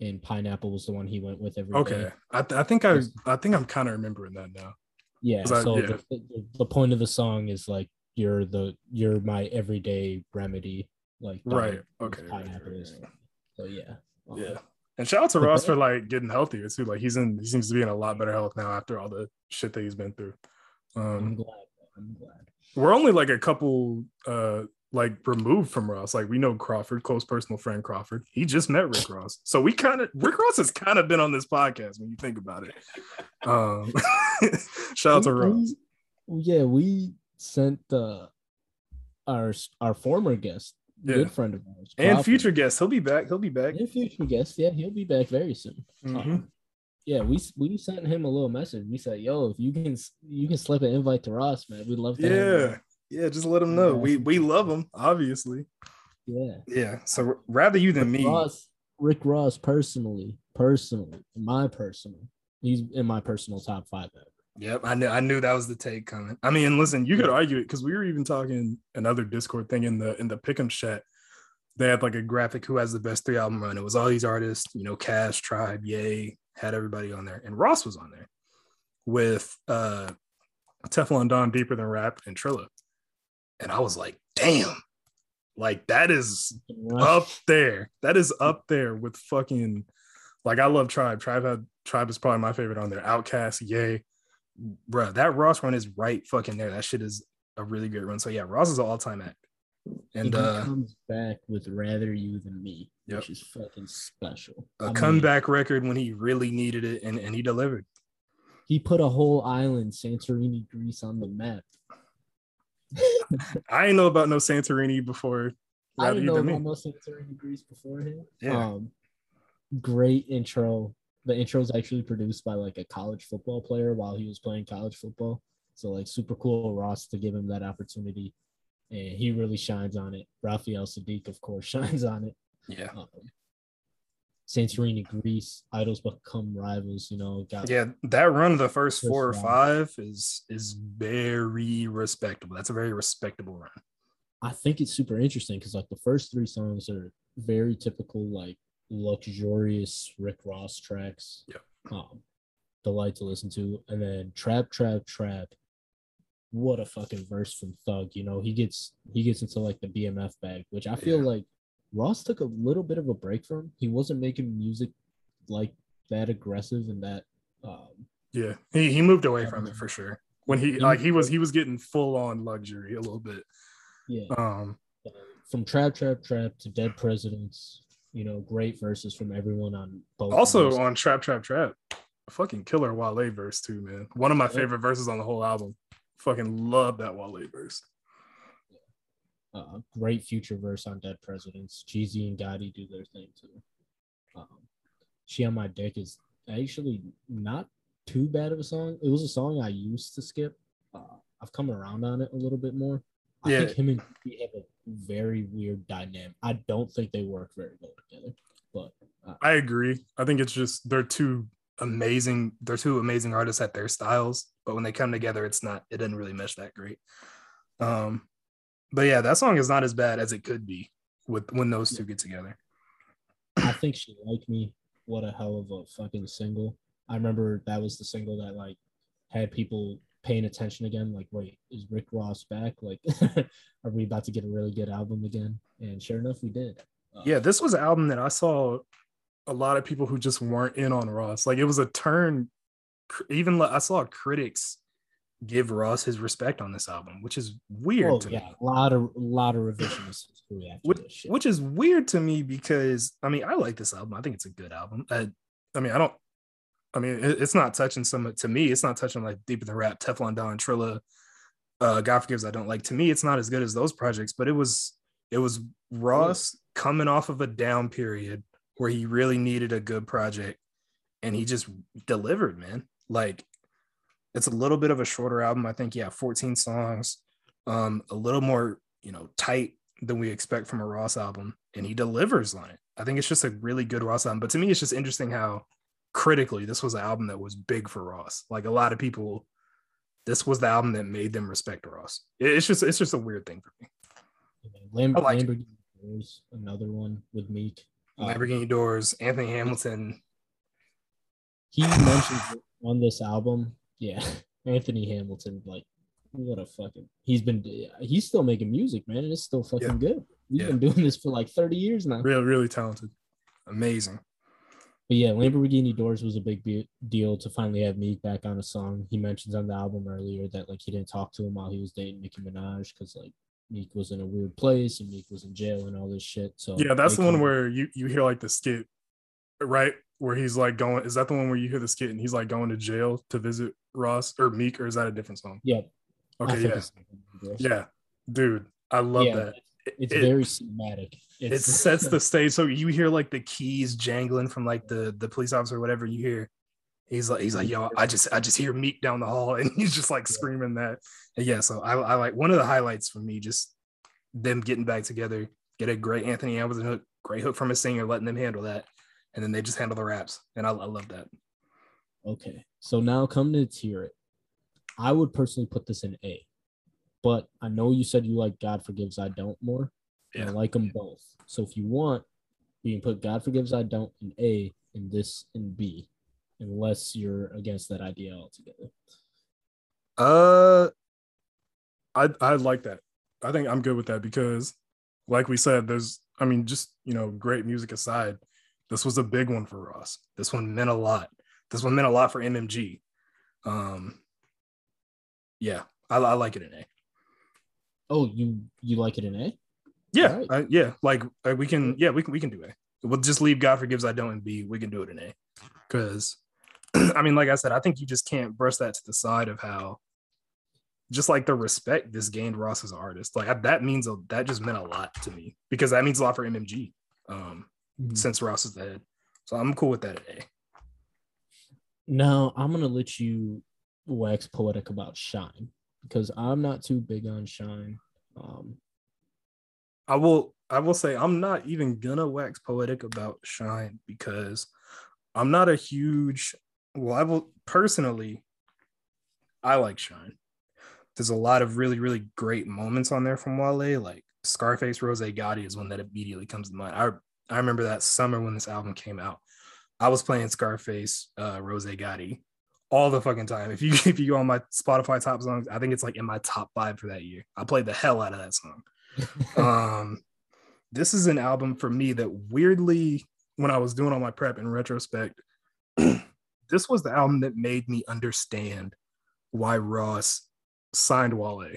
and pineapple was the one he went with every day. okay, I, th- I think I I think I'm kind of remembering that now. Yeah. I- So yeah. The, the, the point of the song is like you're the you're my everyday remedy. Like Right. Okay. right, Pineapple right, is. right. So yeah. Uh, Yeah. And shout out to Ross for like getting healthier too. Like he's in, he seems to be in a lot better health now after all the shit that he's been through. I'm Um, glad. I'm glad. we're only like a couple, uh, like removed from Ross. Like we know Crawford, close personal friend Crawford. He just met Rick Ross, so we kind of Rick Ross has kind of been on this podcast when you think about it. Um, *laughs* shout out to Ross. we- yeah, we sent uh, our our former guest, Yeah. good friend of ours, And future guest, he'll be back. He'll be back. and future guest. Yeah, he'll be back very soon. Mhm. Um, yeah, we we sent him a little message. We said, "Yo, if you can you can slip an invite to Ross, man, we'd love to." Yeah, yeah. Just let him know Yeah. we we love him, obviously. yeah. Yeah. So rather you than Rick me. Ross, Rick Ross, personally, personally, in my personal, he's in my personal top five ever. Yep, I knew I knew that was the take coming. I mean, listen, you could argue it because we were even talking another Discord thing in the in the pick'em chat. They had like a graphic who has the best three album run. It was all these artists, you know, Cash, Tribe, Yay, had everybody on there, and Ross was on there with uh Teflon Don, Deeper Than Rap, and Trilla. And I was like, damn, Like that is up there. That is up there with fucking like I love Tribe. Tribe had Tribe is probably my favorite on there. OutKast, yay. Bruh, that Ross run is right fucking there. That shit is a really great run. So yeah, Ross is an all-time act. And he uh comes back with rather you than me, Yep. which is fucking special. a I mean, comeback record when he really needed it and, and he delivered. he put a whole island, Santorini, Greece, on the map. *laughs* I ain't know about no Santorini before. I didn't know about me. no Santorini, Greece beforehand. Yeah. Um, great intro. The intro is actually produced by like a college football player while he was playing college football. So like super cool Ross to give him that opportunity, and he really shines on it. Raphael Saadiq, of course, *laughs* shines on it. Yeah. Um, Santorini, Greece, idols become rivals. You know, got Yeah, that run of the first First four or round. five is is very respectable. That's a very respectable run. I think it's super interesting because like the first three songs are very typical, like luxurious Rick Ross tracks. Yep. Um, delight to listen to, and then Trap Trap Trap. What a fucking verse from Thug. You know he gets he gets into like the BMF bag, which I feel Yeah. like Ross took a little bit of a break from. He wasn't making music like that aggressive and that. Um, Yeah, he he moved away from it for sure. When he He like he was he was getting full on luxury a little bit. yeah. Um, from Trap Trap Trap to Dead Presidents. You know, great verses from everyone on both. also those. on Trap Trap Trap, fucking killer Wale verse too, man. One of my Yeah. favorite verses on the whole album. Fucking love that Wale verse. uh, great future verse on Dead Presidents. Jeezy and Gotti do their thing too. Um, she on my dick is actually not too bad of a song. It was a song I used to skip. Uh, I've come around on it a little bit more. I Yeah. think him and Gotti have a very weird dynamic. I don't think they work very well together. But uh, I agree. I think it's just they're two amazing. They're two amazing artists at their styles, but when they come together, it's not. It doesn't really mesh that great. Um, but yeah, that song is not as bad as it could be with when those two get together. I think she liked me. What a hell of a fucking single. I remember that was the single that like had people paying attention again. Like, wait, is Rick Ross back? Like, *laughs* are we about to get a really good album again? And sure enough, we did. Uh, Yeah, this was an album that I saw a lot of people who just weren't in on Ross. Like it was a turn. Even like, I saw critics give Ross his respect on this album, which is weird Oh to yeah, me. a lot of a lot of revisionist history after Which, this shit. which is weird to me because I mean I like this album. I think it's a good album. I, I mean I don't. I mean it- it's not touching some to me. It's not touching like deeper than rap, Teflon Don, Trilla, uh, God forgives I don't like. To me, it's not as good as those projects, but it was it was Ross coming off of a down period where he really needed a good project, and he just delivered, man. Like it's a little bit of a shorter album. I think yeah, 14 songs, um, a little more you know tight than we expect from a Ross album, and he delivers on it. I think it's just a really good Ross album. But to me, it's just interesting how critically this was an album that was big for Ross. Like a lot of people, this was the album that made them respect Ross. It- It's just it's just a weird thing for me. Lam- I like it. Lamborghini Doors, another one with Meek. Uh, Lamborghini Doors, Anthony Hamilton. he mentions it on this album. Yeah, *laughs* Anthony Hamilton, like, what a fucking. He's been. He's still making music, man, and it's still fucking Yeah. good. He's Yeah. been doing this for like thirty years now. Really, really talented. Amazing. But yeah, Lamborghini Doors was a big be- deal to finally have Meek back on a song. He mentions on the album earlier that like he didn't talk to him while he was dating Nicki Minaj because like Meek was in a weird place and Meek was in jail and all this shit. So Yeah, that's the one come- where you you hear like the skit, right? Where he's like going. Is that the one where you hear the skit and he's like going to jail to visit Ross or Meek, or is that a different song? Yeah. Okay, yeah, yeah, dude, I love Yeah, that. It's It- very cinematic. it sets the stage so you hear like the keys jangling from like the the police officer or whatever you hear he's like he's like yo i just i just hear meek down the hall *laughs* and he's just like screaming that And yeah so I, I like one of the highlights for me just them getting back together get a great anthony Hamilton hook great hook from a singer letting them handle that and then they just handle the raps and i, I love that Okay. So now come to tier it. I would personally put this in A. But I know you said you like God Forgives I Don't more. and I like them both. So if you want, you can put God Forgives I Don't in A and this in B, unless you're against that idea altogether. uh i i like that i think i'm good with that because like we said, there's, I mean, just you know, great music aside, this was a big one for Ross. This one meant a lot. This one meant a lot for MMG. Um, yeah, I, I like it in A. Oh, you you like it in A? Yeah, Alright. I, yeah, like uh, we can, yeah, we can, we can do A. We'll just leave God forgives I don't in B. We can do it in A, because, *clears throat* I mean, like I said, I think you just can't brush that to the side of how, just like the respect this gained Ross as an artist. Like I, that means a, that just meant a lot to me because that means a lot for MMG. Um, Mhm. since Ross is the head, so I'm cool with that at A. Now I'm gonna let you wax poetic about Shine because I'm not too big on Shine. Um, I will I will say I'm not even gonna wax poetic about Shine because I'm not a huge well, I will personally I like Shine. There's a lot of really, really great moments on there from Wale. Like Scarface Rose Gotti is one that immediately comes to mind. I I remember that summer when this album came out. I was playing Scarface uh Rose Gotti all the fucking time. If you *laughs* if you go on my Spotify top songs, I think it's like in my top five for that year. I played the hell out of that song *laughs* um this is an album for me that weirdly when i was doing all my prep in retrospect *clears throat* this was the album that made me understand why ross signed wale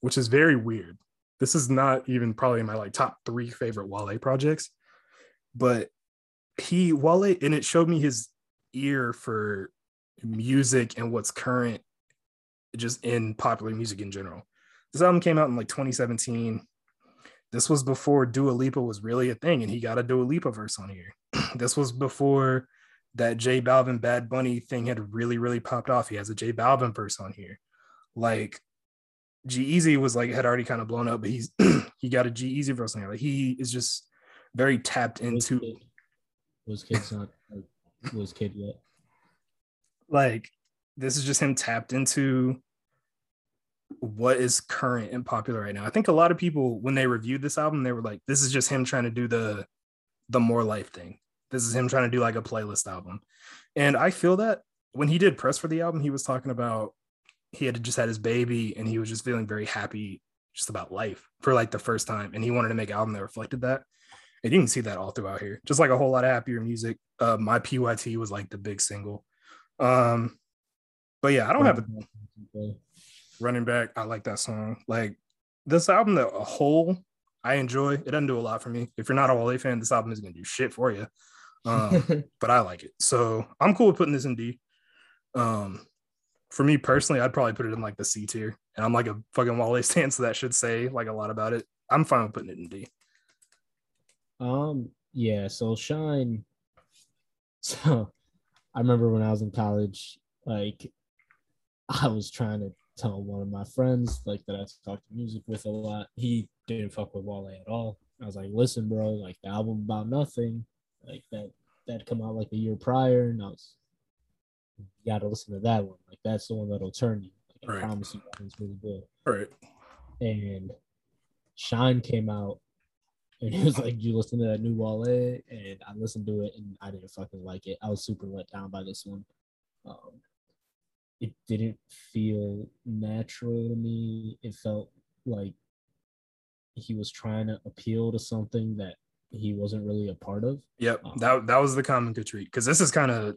which is very weird this is not even probably my like top three favorite wale projects but he wale and it showed me his ear for music and what's current just in popular music in general this album came out in like 2017. This was before Dua Lipa was really a thing, and he got a Dua Lipa verse on here. *clears throat* this was before that J Balvin Bad Bunny thing had really, really popped off. He has a J Balvin verse on here. Like G-Eazy was like had already kind of blown up, but he's *clears throat* he got a G-Eazy verse on here. Like he is just very tapped was into kid, was kids not was kid yet? Like this is just him tapped into what is current and popular right now. I think a lot of people when they reviewed this album, they were like, this is just him trying to do the the more life thing. This is him trying to do like a playlist album. And I feel that when he did press for the album, he was talking about he had just had his baby and he was just feeling very happy just about life for like the first time. And he wanted to make an album that reflected that. And you can see that all throughout here. Just like a whole lot of happier music. Uh my PYT was like the big single. Um but yeah, I don't have a running back. I like that song. Like this album, the a whole, I enjoy. It doesn't do a lot for me. If you're not a Wale fan, this album is gonna do shit for you. Um, *laughs* but I like it, so I'm cool with putting this in D. Um, for me personally, I'd probably put it in like the C tier, and I'm like a fucking Wale *laughs* stan, so that should say like a lot about it. I'm fine with putting it in D. Um, yeah, so Shine. *laughs* So I remember when I was in college, like *laughs* I was trying to tell one of my friends, like that I talked to music with a lot. He didn't fuck with Wale at all. I was like, listen, bro, like the album about nothing, like that that come out like a year prior, and I was you gotta listen to that one. Like that's the one that'll turn you. Like, I Right. promise you that one's really good. Right. and Shine came out, and he was like, "You listen to that new Wale?" And I listened to it, and I didn't fucking like it. I was super let down by this one. Um, it didn't feel natural to me. It felt like he was trying to appeal to something that he wasn't really a part of. Yep. Oh. That that was the common critique because this is kind of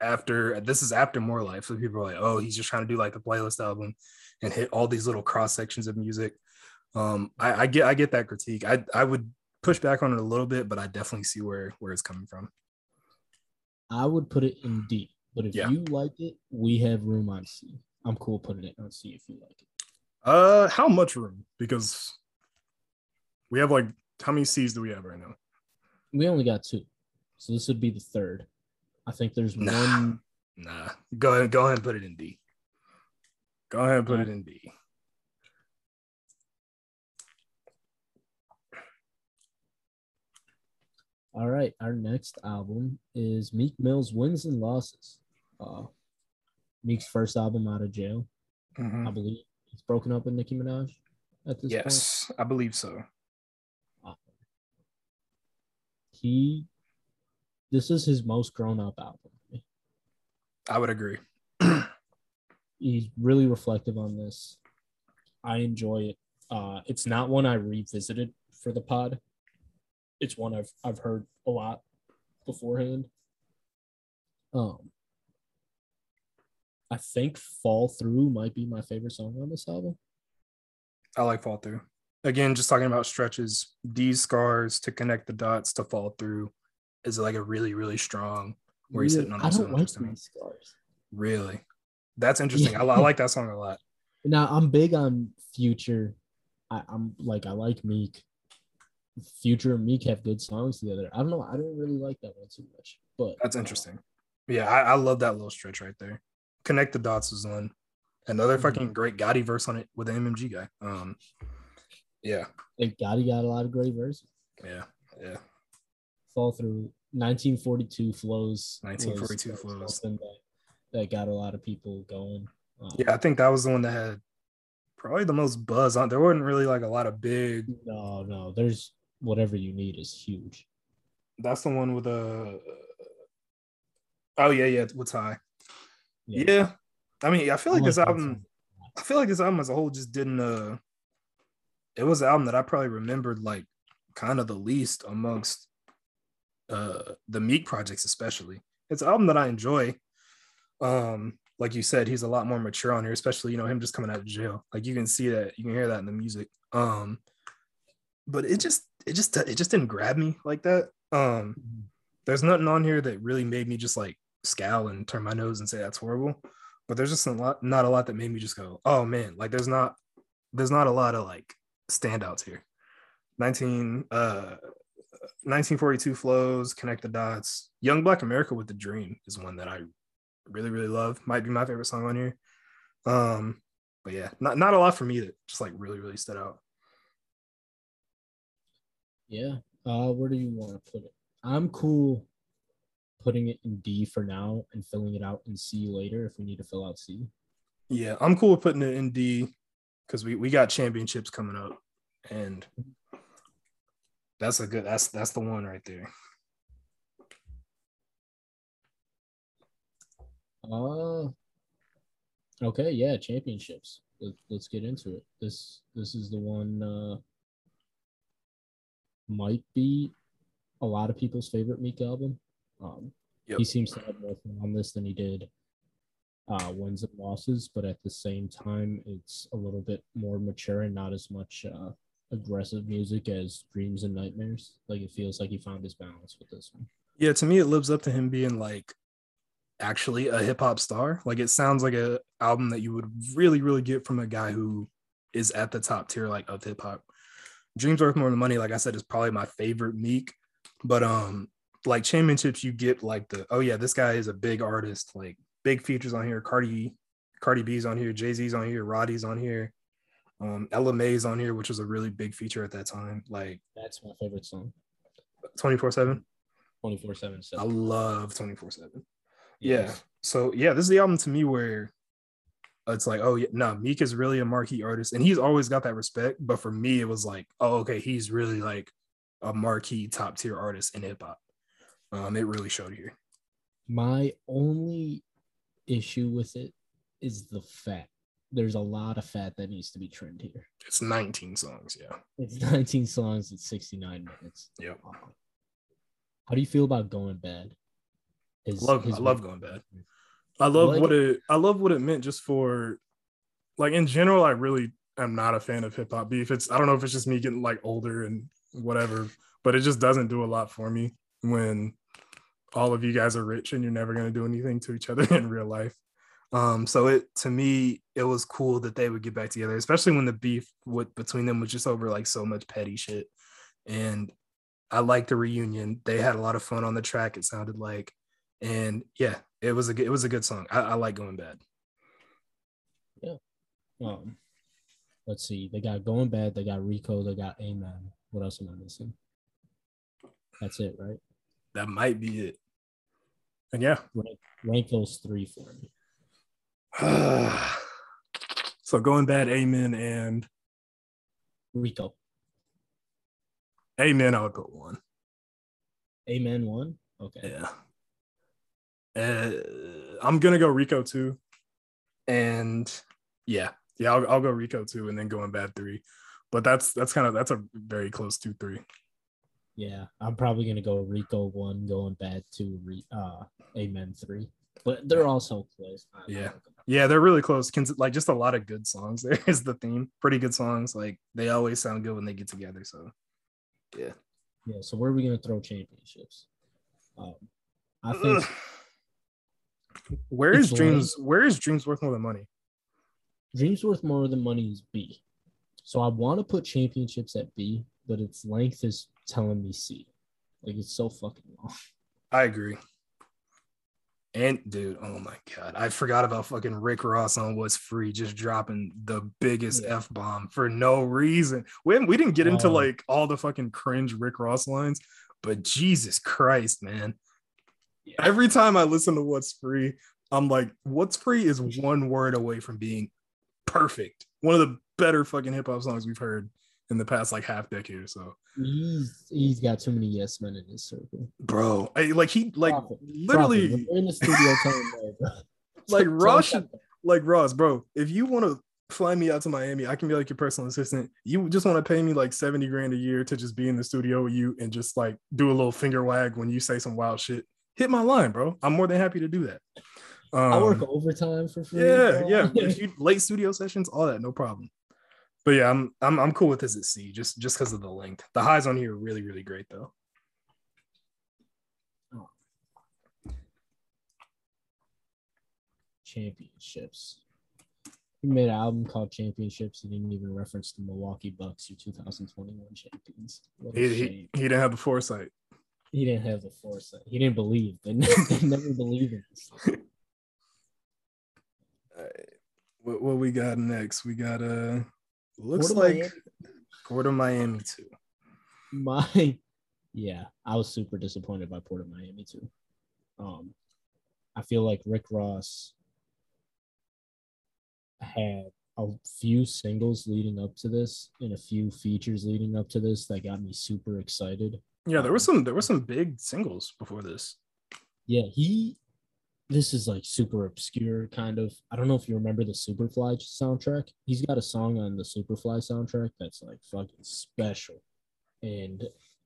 after this is after more life. So people are like, oh, he's just trying to do like a playlist album and hit all these little cross sections of music. Um, I, I get I get that critique. I I would push back on it a little bit, but I definitely see where where it's coming from. I would put it in D, but if Yeah. you like it, we have room on C. I'm cool putting it on C if you like it. Uh, how much room? Because we have like how many C's do we have right now? We only got two, so this would be the third. I think there's Nah. one. Nah, go ahead, go ahead and put it in D. Go ahead and put it in D. All right, our next album is Meek Mill's Wins and Losses. Uh, Meek's first album out of jail, Mhm. I believe. He's broken up with Nicki Minaj at this point. Yes, I believe so. He, this is his most grown up album. I would agree. *clears throat* He's really reflective on this. I enjoy it. Uh, it's not one I revisited for the pod. It's one I've I've heard a lot beforehand. Um, I think "Fall Through" might be my favorite song on this album. I like Fall Through. Again, just talking about stretches, these scars to connect the dots to fall through is like a really, really strong where he's hitting on I those don't like cylinders to me. scars. Really? That's interesting. Yeah. I, I like that song a lot. *laughs* Now I'm big on Future. I, I'm like I like Meek. Future and Meek have good songs together. I don't know. I don't really like that one too much, but That's interesting. Yeah, I, I love that little stretch right there. Connect the dots is one. Another Mhm. fucking great Gotti verse on it with the MMG guy. Um, yeah, God he got a lot of great verses. yeah, yeah. Fall through 1942 flows. 1942 was flows. that, that got a lot of people going. Um, Yeah, I think that was the one that had probably the most buzz on. There wasn't really like a lot of big. No, no. There's whatever you need is huge. That's the one with a. oh yeah, yeah. What's high? Yeah. I mean, I feel like this album. I feel like this album as a whole just didn't. uh It was an album that I probably remembered like kind of the least amongst uh the Meek projects, especially. It's an album that I enjoy. Um, like you said, he's a lot more mature on here, especially you know him just coming out of jail. Like you can see that, you can hear that in the music. Um, but it just, it just, it just didn't grab me like that. Um, there's nothing on here that really made me just like scowl and turn my nose and say that's horrible. But there's just a lot, not a lot that made me just go, oh man, like there's not, there's not a lot of like standouts here. 19, uh, 1942 flows, connect the dots. Young Black America with the Dream is one that I really, really love. Might be my favorite song on here. Um, but yeah, not not a lot for me that just like really, really stood out. Yeah. Uh, where do you want to put it? I'm cool putting it in D for now and filling it out in C later if we need to fill out C. Yeah, I'm cool with putting it in D because we, we got championships coming up, and that's a good that's that's the one right there. Uh okay, yeah, championships. Let, let's get into it. This this is the one uh might be a lot of people's favorite Meek album. Um Yep. he seems to have more fun on this than he did uh wins and losses, but at the same time it's a little bit more mature and not as much uh aggressive music as Dreams and Nightmares. Like it feels like he found his balance with this one. Yeah, to me, it lives up to him being like actually a hip hop star. Like it sounds like a album that you would really, really get from a guy who is at the top tier like of hip hop. Dreams Worth More Than Money, like I said, is probably my favorite Meek. But um, like championships, you get like the oh yeah, this guy is a big artist. Like big features on here. Cardi, Cardi B's on here. Jay Z's on here. Roddy's on here. Um, Ella Mai's on here, which was a really big feature at that time. Like That's my favorite song. twenty four seven. 24 7. I love twenty four seven. Yeah. So yeah, this is the album to me where it's like, oh yeah, no, Meek is really a marquee artist, and he's always got that respect. But for me, it was like, oh, okay, he's really like a marquee top tier artist in hip hop. Um, it really showed here. My only issue with it is the fat. There's a lot of fat that needs to be trimmed here. It's 19 songs, yeah. It's *laughs* 19 songs, it's 69 minutes. Yep. How do you feel about going bad? His- Love, his- I love going bad. I love Like- what it I love what it meant just for like in general, I really am not a fan of hip hop beef. It's I don't know if it's just me getting like older and whatever, but it just doesn't do a lot for me when all of you guys are rich and you're never gonna do anything to each other *laughs* in real life. Um, so it to me, it was cool that they would get back together, especially when the beef with between them was just over like so much petty shit. And I liked the reunion. They had a lot of fun on the track, it sounded like. And yeah, it was a good, it was a good song. I, I like going bad. Yeah. Um, let's see. They got going bad. They got Rico. They got Amen. What else am I missing? That's it, right? That might be it. And yeah. Rank, rank those three for me. *sighs* so going bad, amen, and Rico. amen, I would put one. Amen one. Okay. Yeah. Uh, I'm gonna go Rico too. And yeah, yeah, I'll, I'll go Rico too, and then going bad three. But that's that's kind of that's a very close two three. Yeah, I'm probably gonna go Rico one, going bad two, re, uh, Amen three. But they're all so close. I Yeah. Yeah, they're really close. Like just a lot of good songs. *laughs* There is the theme. Pretty good songs. Like they always sound good when they get together. So yeah, Yeah. So where are we gonna throw championships? Um, I think *laughs* where is It's Dreams? Where is Dreams worth more than money? Dreams worth more than money is B. So I want to put championships at B, but its length is telling me C. Like it's so fucking long. I agree. And dude, oh my god, I forgot about fucking Rick Ross on What's Free, just dropping the biggest Yeah. f bomb for no reason. We we didn't get into like all the fucking cringe Rick Ross lines, but Jesus Christ, man! Yeah. Every time I listen to What's Free, I'm like, What's Free is one word away from being perfect. One of the better fucking hip hop songs we've heard in the past like half decade or so. He's he's got too many yes men in his circle. Bro, I, like he like Prophet, literally Prophet, in the studio telling me, *laughs* like Tell- Ross like Ross, bro, if you want to fly me out to Miami, I can be like your personal assistant. You just want to pay me like 70 grand a year to just be in the studio with you and just like do a little finger wag when you say some wild shit. Hit my line, bro. I'm more than happy to do that. Um, I work overtime for free. yeah, bro. yeah. *laughs* If you late studio sessions, all that, no problem. But yeah, I'm I'm I'm cool with this at C, just just because of the length. The highs on here are really really great though. Championships. He made an album called Championships. He didn't even reference the Milwaukee Bucks, your 2021 champions. He, he, he didn't have the foresight. He didn't have the foresight. He didn't believe. They, *laughs* they never believe in this. *laughs* What, what we got next? We got uh looks Port like. Port of Miami too. My, yeah, I was super disappointed by Port of Miami too. Um, I feel like Rick Ross had a few singles leading up to this and a few features leading up to this that got me super excited. Yeah, there were some there were some big singles before this. Yeah, he. This is like super obscure, kind of. I don't know if you remember the Superfly soundtrack. He's got a song on the Superfly soundtrack that's like fucking special, and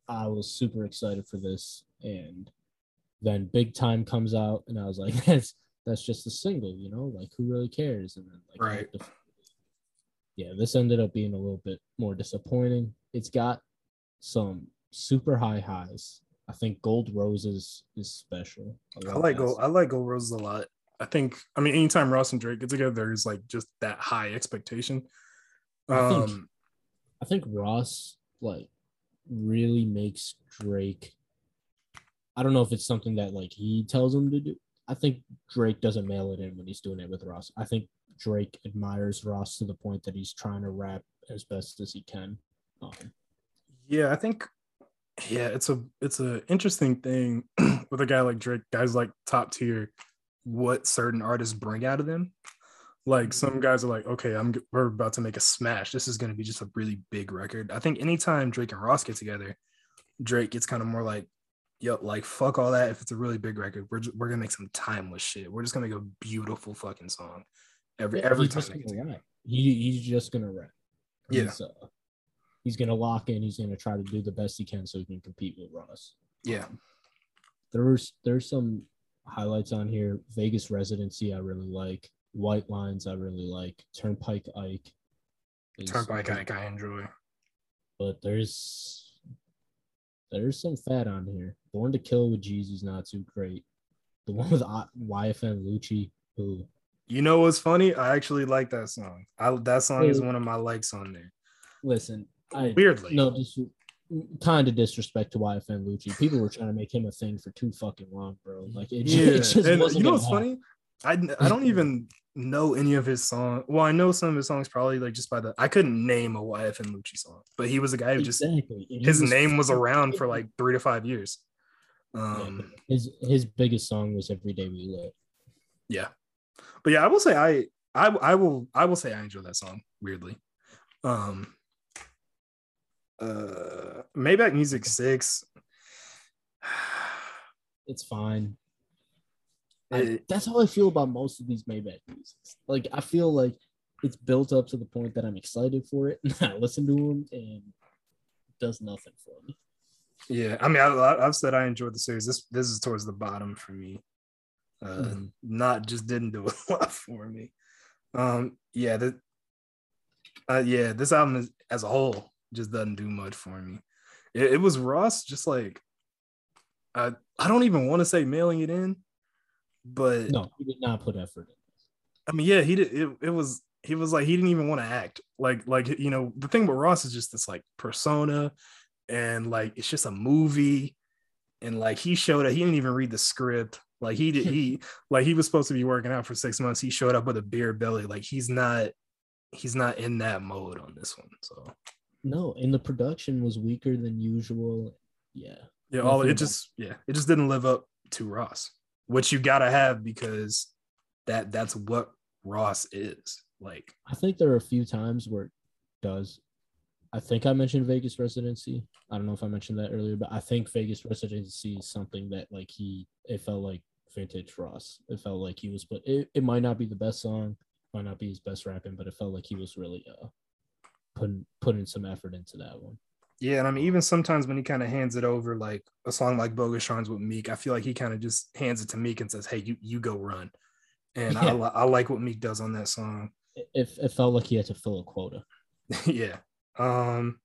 I was super excited for this. And then Big Time comes out, and I was like, *laughs* that's that's just a single, you know, like who really cares? And then like, Right. the- yeah, this ended up being a little bit more disappointing. It's got some super high highs. I think Gold Roses is special. I love like Gold, I like Gold Roses a lot. I think I mean anytime Ross and Drake get together, there's like just that high expectation. I think- Um I think Ross like really makes Drake. I don't know if it's something that like he tells him to do. I think Drake doesn't mail it in when he's doing it with Ross. I think Drake admires Ross to the point that he's trying to rap as best as he can. Um, yeah, I think yeah, it's a it's a interesting thing *clears throat* with a guy like Drake, guys like top tier, what certain artists bring out of them. Like some mm-hmm. guys are like, okay, I'm we're about to make a smash. This is going to be just a really big record. I think anytime Drake and Ross get together, Drake gets kind of more like, yo, like fuck all that. If it's a really big record, we're ju- we're gonna make some timeless shit. We're just gonna make a beautiful fucking song every yeah, every he's time. just they get gonna He he's just gonna rap. Yeah. He's, uh, gonna lock in. He's gonna try to do the best he can so he can compete with Ross. Yeah, there's there's some highlights on here. Vegas residency I really like. White lines I really like. Turnpike Ike. Turnpike Ike I enjoy. But there's there's some fat on here. Born to Kill with Jeezy's not too great. The one with YFN Lucci, who You know what's funny? I actually like that song. I that song is one of my likes on there. listen, I Weirdly, no just kind of disrespect to YFN Lucci. People were trying to make him a thing for too fucking long, bro. Like it, yeah. ju- it just you know what's funny? I I don't even know any of his songs. Well, I know some of his songs probably like just by the. I couldn't name a YFN Lucci song, but he was a guy who just Exactly. his was name was around for like three to five years. Um, his his biggest song was "Every Day We Live." yeah, but yeah, I will say I I I will I will say I enjoy that song. Weirdly, um, uh, Maybach Music Six. *sighs* It's fine. I, that's how I feel about most of these Maybach musics. Like I feel like it's built up to the point that I'm excited for it. *laughs* and I listen to them, and does nothing for me. Yeah, I mean, I, have said I enjoyed the series. This this is towards the bottom for me. Uh, mm-hmm. Not just didn't do *laughs* a lot for me. Um, yeah, the, uh, yeah, this album is, as a whole just doesn't do much for me. It, it was Ross just like, I I don't even want to say mailing it in, but no, he did not put effort in. I mean, yeah, he did. It, it was he was like he didn't even want to act like like you know the thing with Ross is just this like persona and like it's just a movie and like he showed up he didn't even read the script like he did he *laughs* like he was supposed to be working out for six months he showed up with a beer belly like he's not he's not in that mode on this one so no and the production was weaker than usual yeah yeah all it just yeah it just didn't live up to ross which you gotta have because that that's what ross is like I think there are a few times where it does. I think I mentioned Vegas residency. I don't know if I mentioned that earlier, but I think Vegas residency is something that like he it felt like vintage Ross. It felt like he was but it, it might not be the best song, might not be his best rapping, but it felt like he was really uh putting putting some effort into that one. Yeah, and I mean, even sometimes when he kind of hands it over, like a song like Bogus Charms with Meek, I feel like he kind of just hands it to Meek and says, "Hey, you you go run." And yeah. I, I like what Meek does on that song it, it felt like he had to fill a quota. *laughs* yeah. Um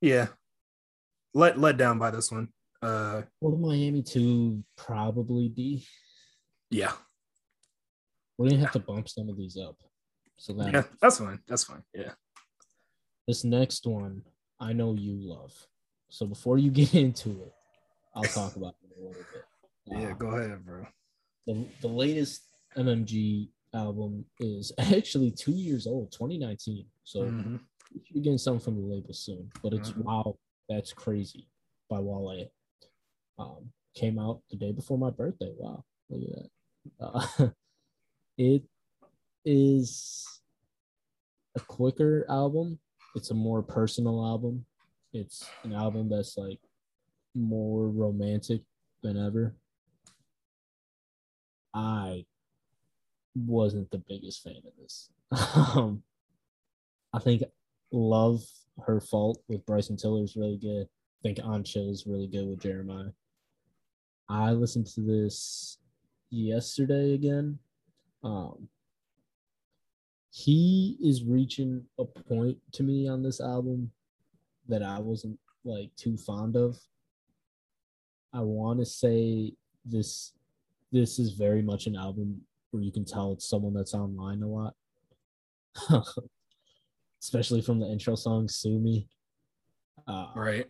yeah. Let let down by this one. Uh Will Miami 2 probably be? Yeah. We're gonna have to bump some of these up. So that yeah, that's fine. That's fine. Yeah. This next one I know you love. So before you *laughs* get into it, I'll talk about it a little bit. Yeah, go ahead, bro. The, the latest MMG album is *laughs* actually two years old, 2019. So mm-hmm. be getting something from the label soon. But it's mm-hmm. wow, that's crazy by Wale. Um, came out the day before my birthday. Wow, look at that. Uh, *laughs* it is a quicker album. It's a more personal album. It's an album that's like more romantic than ever. I wasn't the biggest fan of this. *laughs* um, I think Love Her Fault with Bryson Tiller is really good. I think On Chill is really good with Jeremih. I listened to this yesterday again. Um, he is reaching a point to me on this album that I wasn't like too fond of. I want to say this this is very much an album where you can tell it's someone that's online a lot. *laughs* Especially from the intro song Sue Me. Uh, right.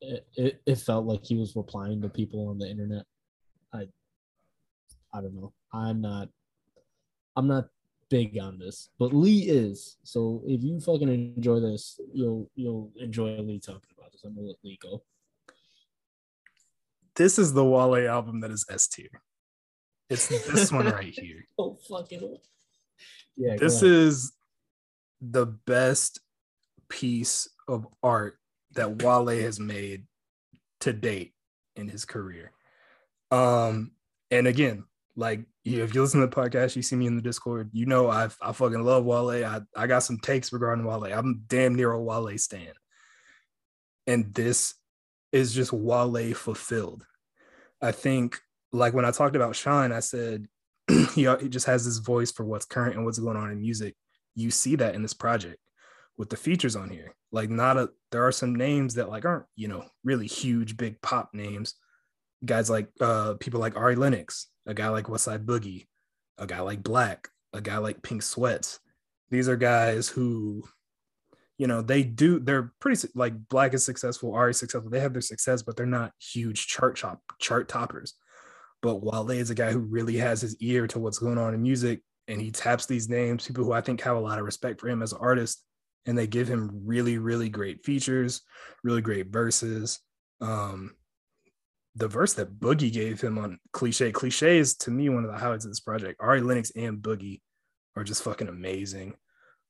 It, it, it felt like he was replying to people on the internet. I I don't know. I'm not I'm not big on this, but Lee is. So if you fucking enjoy this, you'll you'll enjoy Lee talking about this. I'm gonna let Lee go. This is the Wale album that is S tier. It's this one *laughs* right here. Oh fucking yeah. This is the best piece of art that Wale has made to date in his career. Um, and again, like if you listen to the podcast, you see me in the Discord, you know I I fucking love Wale. I, I got some takes regarding Wale. I'm damn near a Wale stan. And this is just Wale fulfilled. I think like when I talked about Shine, I said *clears throat* he, he just has this voice for what's current and what's going on in music. You see that in this project with the features on here. Like not a there are some names that like aren't, you know, really huge big pop names. Guys like uh people like Ari Lennox, a guy like Westside Boogie, a guy like 6LACK, a guy like Pink Sweats. These are guys who you know they do they're pretty like 6LACK is successful ari successful they have their success but they're not huge chart chop chart toppers but Wale is a guy who really has his ear to what's going on in music, and he taps these names, people who I think have a lot of respect for him as an artist, and they give him really, really great features, really great verses. Um, the verse that Boogie gave him on Cliche, Cliche is to me one of the highlights of this project. Ari Lennox and Boogie are just fucking amazing.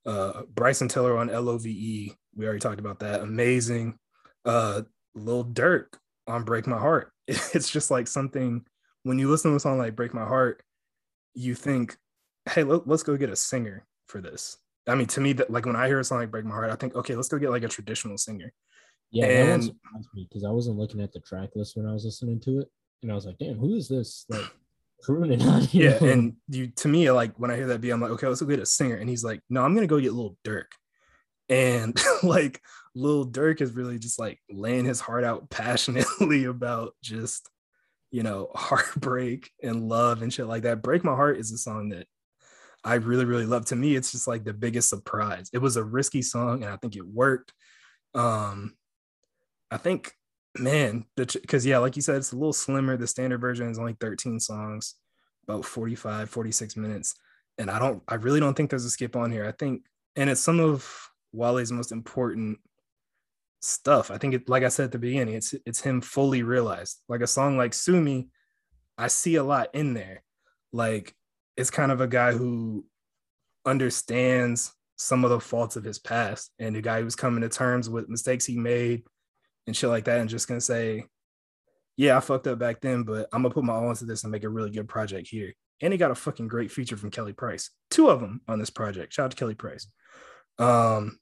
Uh, Bryson Tiller on LOVE, we already talked about that. Amazing. Uh, Lil Durk on Break My Heart. *laughs* It's just like something when you listen to a song like Break My Heart, you think, hey, let, us go get a singer for this. I mean, to me, that like when I hear a song like "Break My Heart," I think, okay, let's go get like a traditional singer. Yeah, that one surprised me because I wasn't looking at the track list when I was listening to it, and I was like, "Damn, who is this?" Like crooning on *laughs* here. Yeah, and you to me, like when I hear that beat, I'm like, okay, let's go get a singer. And he's like, no, I'm gonna go get Lil Durk," And *laughs* like Lil Durk is really just like laying his heart out passionately *laughs* about just you know heartbreak and love and shit like that. Break My Heart is a song that I really, really love. To me, it's just like the biggest surprise. It was a risky song, and I think it worked. Um, I think, man, because yeah, like you said, it's a little slimmer. The standard version is only 13 songs, about 45, 46 minutes. And I don't, I really don't think there's a skip on here. I think, and it's some of Wale's most important stuff. I think it, like I said at the beginning, it's it's him fully realized. Like a song like Sue Me, I see a lot in there. Like it's kind of a guy who understands some of the faults of his past and a guy who's coming to terms with mistakes he made and shit like that and just gonna say yeah i fucked up back then but i'm gonna put my all into this and make a really good project here. And he got a fucking great feature from kelly price. Two of them on this project. Shout out to kelly price. Um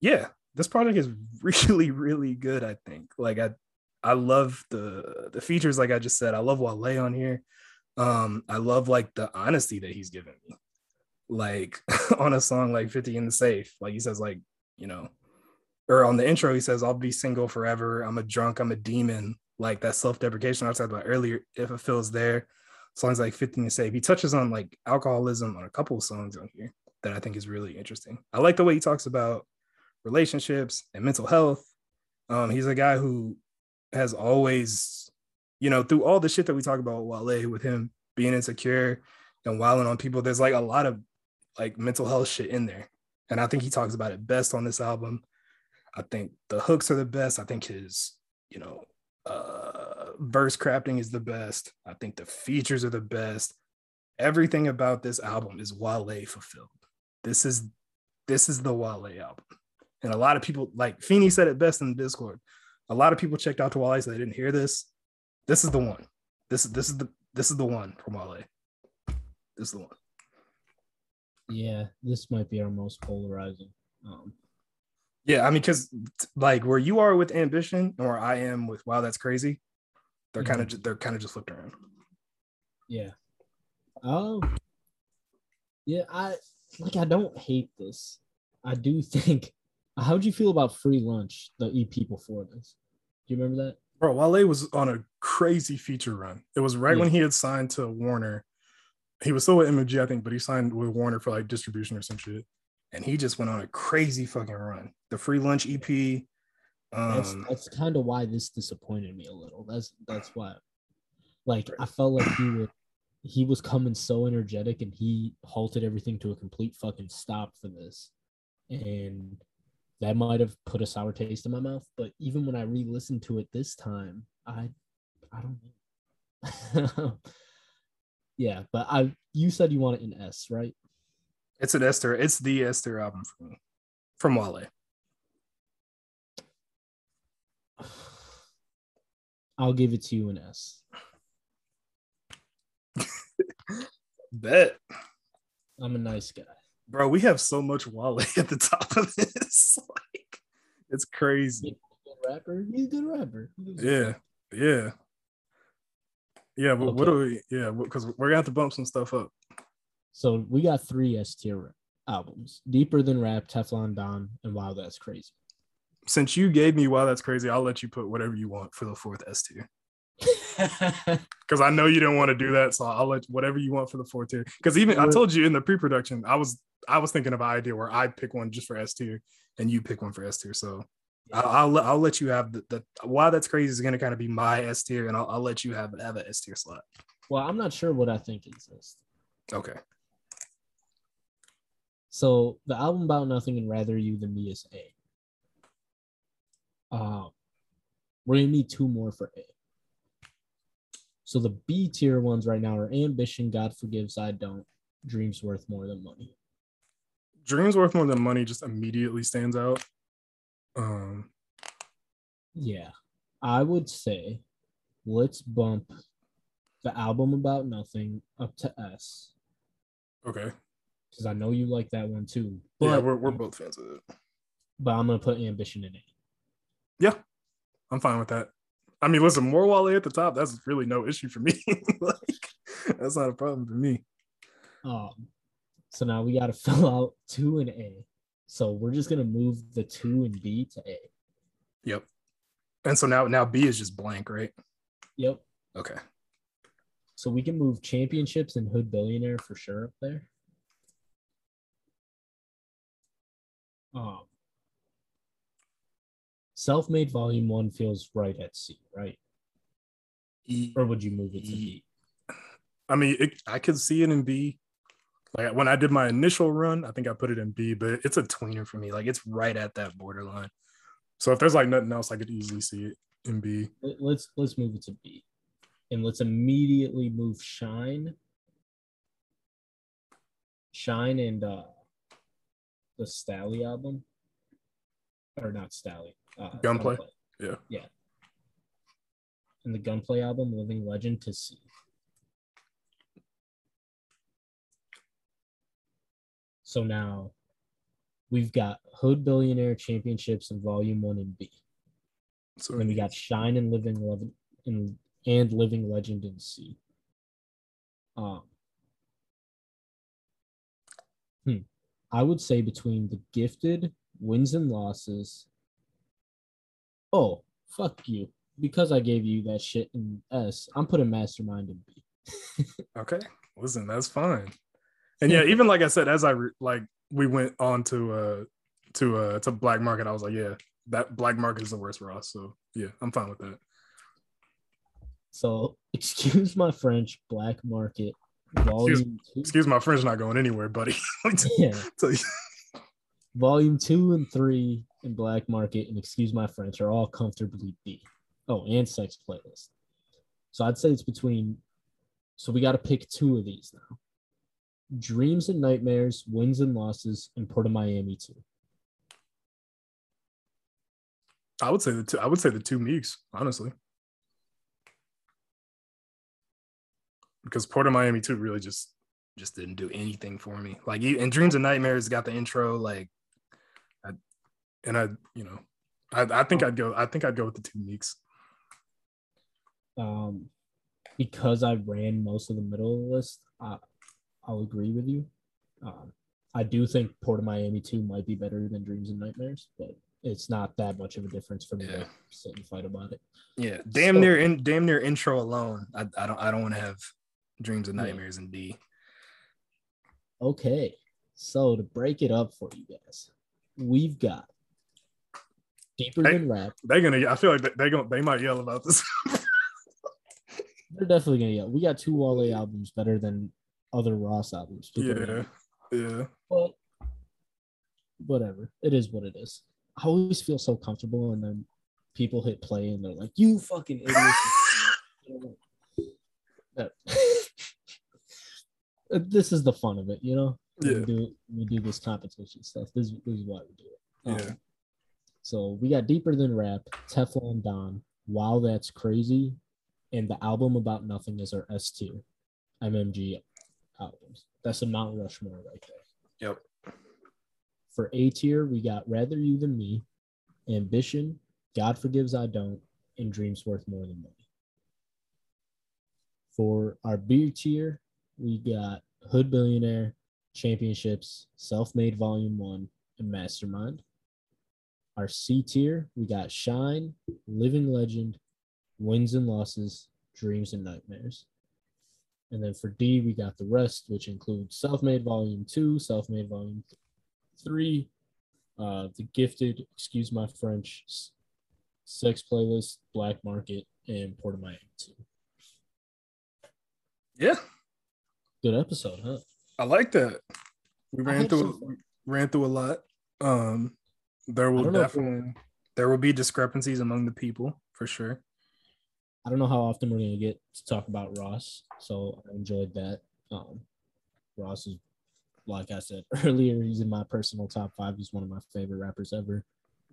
yeah this project is *laughs* really really good i think. Like i i love the the features like i just said. I love wale on here. Um i love like the honesty that he's given me. Like *laughs* on a song like 50 in the safe like he says like you know or on the intro he says i'll be single forever. I'm a drunk. I'm a demon. Like that self-deprecation i talked about earlier if it feels there. Songs like 50 in the safe he touches on like alcoholism on a couple of songs on here that i think is really interesting. I like the way he talks about relationships and mental health. Um he's a guy who has always you know through all the shit that we talk about with Wale with him being insecure and wilding on people there's like a lot of like mental health shit in there. And I think he talks about it best on this album. I think the hooks are the best. I think his, you know, uh verse crafting is the best. I think the features are the best. Everything about this album is Wale fulfilled. This is this is the Wale album. And a lot of people like Feeney said it best in the Discord. A lot of people checked out to Wale so they didn't hear this. This is the one. This is this is the this is the one from Wale. This is the one. yeah, this might be our most polarizing. Um, Yeah, I mean, because like where you are with ambition, or I am with wow, that's crazy. They're kind of they're kind of just flipped around. yeah. Um. Yeah, I like. I don't hate this. I do *laughs* think. How'd you feel about free lunch, the EP before this? Do you remember that? Bro, Wale was on a crazy feature run. It was right Yeah. when he had signed to Warner. He was still with MMG, I think, but he signed with Warner for like distribution or some shit. And he just went on a crazy fucking run. The free lunch EP. That's Um, that's kind of why this disappointed me a little. That's that's why. Like I felt like he would he was coming so energetic and he halted everything to a complete fucking stop for this. And that might have put a sour taste in my mouth. But even when I re-listened to it this time, I I don't know. *laughs* yeah, but I you said you want it in S, right? It's an S tier. It's the S tier album for me, from Wale. I'll give it to you in S. *laughs* Bet, I'm a nice guy. bro. We have so much Wale *laughs* at the top of this. like, it's crazy. Good rapper. He's a good rapper. Yeah, yeah, yeah. What, what Okay. do we? Yeah, because we're gonna have to bump some stuff up. So we got three S tier albums: Deeper Than Rap, Teflon Don, and Wow, That's Crazy. Since you gave me wow, that's crazy. I'll let you put whatever you want for the fourth S tier. Because *laughs* I know you didn't want to do that, so I'll let whatever you want for the fourth tier. Because even I told you in the pre-production, I was I was thinking of an idea where I pick one just for S tier and you pick one for S tier. So I'll, I'll let- I'll let you have the, the why that's crazy is gonna kind of be my S tier, and I'll, I'll let you have have an S tier slot. well, I'm not sure what I think exists. Okay. So the album about nothing and rather you than me is A. Uh, we're gonna need two more for A. So the B tier ones right now are Ambition, God Forgives, I Don't, Dreams Worth More Than Money. Dreams worth more than money just immediately stands out. Um, Yeah, I would say let's bump the album about nothing up to S. okay. Because I know you like that one too. But yeah, we're we're both fans of it. but I'm gonna put ambition in it. Yeah, I'm fine with that. I mean, listen, more Wale at the top. That's really no issue for me. *laughs* like, that's not a problem for me. Um, so now we got to *laughs* fill out two and A. So we're just gonna move the two and B to A. Yep. And so now now B is just blank, right? Yep. Okay. So we can move championships and Hood Billionaire for sure up there. Um, self-made volume one feels right at C, right? Or would you move it to B? I mean, it, I could see it in B. Like when I did my initial run, I think I put it in B, but it's a tweener for me. Like it's right at that borderline. So if there's like nothing else, I could easily see it in B. Let- Let's let's move it to B, and let's immediately move Shine, Shine, and uh, the Stalley album, or not Stalley, uh, Gunplay? Yeah. yeah, and the Gunplay album, Living Legend, to C. So now we've got Hood Billionaire Championships in Volume One and B. So And then we got Shine and Living Legend and, and Living Legend in C. Um, hmm. I would say between the gifted wins and losses. Oh, fuck you. Because I gave you that shit in S, I'm putting Mastermind in B. *laughs* okay. Listen, that's fine. And yeah, *laughs* even like I said, as I re- like we went on to uh to uh to black market, I was like, yeah, that black market is the worst for us. So yeah, I'm fine with that. So, *laughs* excuse my French, Black Market, Volume two. Excuse my French not going anywhere, buddy. *laughs* Yeah. *laughs* Volume two and three in Black Market and Excuse My French are all comfortably B. Oh, and Sex Playlist. So I'd say it's between. So we got to pick two of these now. Dreams and Nightmares, Wins and Losses, and Port of Miami 2. I would say the two. I would say the two Meeks, honestly, because Port of Miami two really just just didn't do anything for me. Like, and Dreams and Nightmares got the intro, like, I, and I, you know, I, I think I'd go. I think I'd go with the two Meeks. Um, because I ran most of the middle of the list, I, I'll agree with you. Um, I do think Port of Miami 2 might be better than Dreams and Nightmares, but it's not that much of a difference for me Yeah. to sit and fight about it. Yeah, damn So- near in damn near intro alone. I, I don't I don't want to have Dreams and Yeah. Nightmares in D. Okay, so to break it up for you guys, we've got Deeper Hey. Than Rap. They're gonna. I feel like they're gonna they might yell about this. They're definitely gonna yell. We got two Wale albums better than other Ross albums. Yeah, yeah. but whatever. It is what it is. I always feel so comfortable, and then people hit play and they're like, "You fucking idiot!" That- *laughs* this is the fun of it, you know. Yeah. We do we do this competition stuff. This, this is why we do it. Um, Yeah. so we got deeper than rap, Teflon Don. Wow, that's crazy. And the album about nothing is our S tier, MMG albums. That's a Mount Rushmore right there. Yep. For A tier, we got Rather You Than Me, Ambition, God Forgives I Don't, and Dreams Worth More Than Money. For our B tier, we got Hood Billionaire, Championships, Self Made Volume 1, and Mastermind. Our C tier, we got Shine, Living Legend, Wins and Losses, Dreams and Nightmares. And then for D, we got the rest, which includes Self Made Volume 2, Self Made Volume 3, uh, The Gifted, Excuse My French, Sex Playlist, Black Market, and Port of Miami 2. Yeah, Good episode, huh? I like that. We ran through some fun. ran through a lot. Um, there will don't if- definitely there will be discrepancies among the people for sure. I don't know how often we're gonna get to talk about Ross, so I enjoyed that. Um, Ross is, like I said *laughs* earlier, he's in my personal top five. He's one of my favorite rappers ever.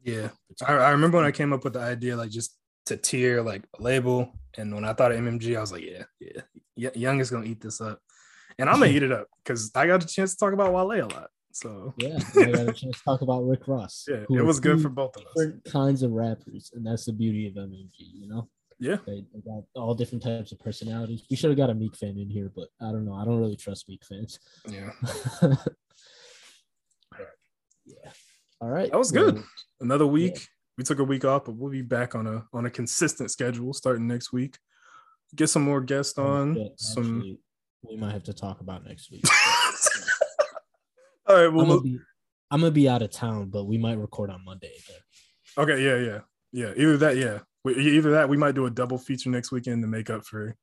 Yeah, I, I remember when I came up with the idea, like just to tier like a label, and when I thought of MMG, I was like, yeah, yeah, Y- Young is gonna eat this up. And I'm gonna eat it up because I got a chance to talk about Wale a lot. So yeah, I got a chance to talk about Rick Ross. yeah, it was good for both of us. different kinds of rappers, and that's the beauty of MMG. You know, Yeah, they, they got all different types of personalities. We should have got a Meek fan in here, but I don't know. I don't really trust Meek fans. yeah, *laughs* yeah. All right. that was good. well, Another week. We took a week off, but we'll be back on a on a consistent schedule starting next week. Get some more guests on. yeah, some. Actually, we might have to talk about next week. *laughs* All right. I'm Well, gonna be I'm gonna be out of town, but we might record on Monday again. okay. Yeah, yeah, yeah. Either that. Yeah. We, either that. We might do a double feature next weekend to make up for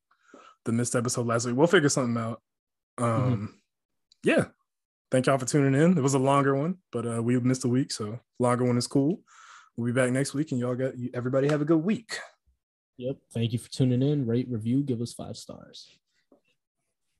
the missed episode last week. We'll figure something out. Mm-hmm. Um. Yeah. Thank y'all for tuning in. It was a longer one, but uh, we missed a week, so longer one is cool. We'll be back next week, and y'all got everybody have a good week. Yep. Thank you for tuning in. Rate, review, give us five stars.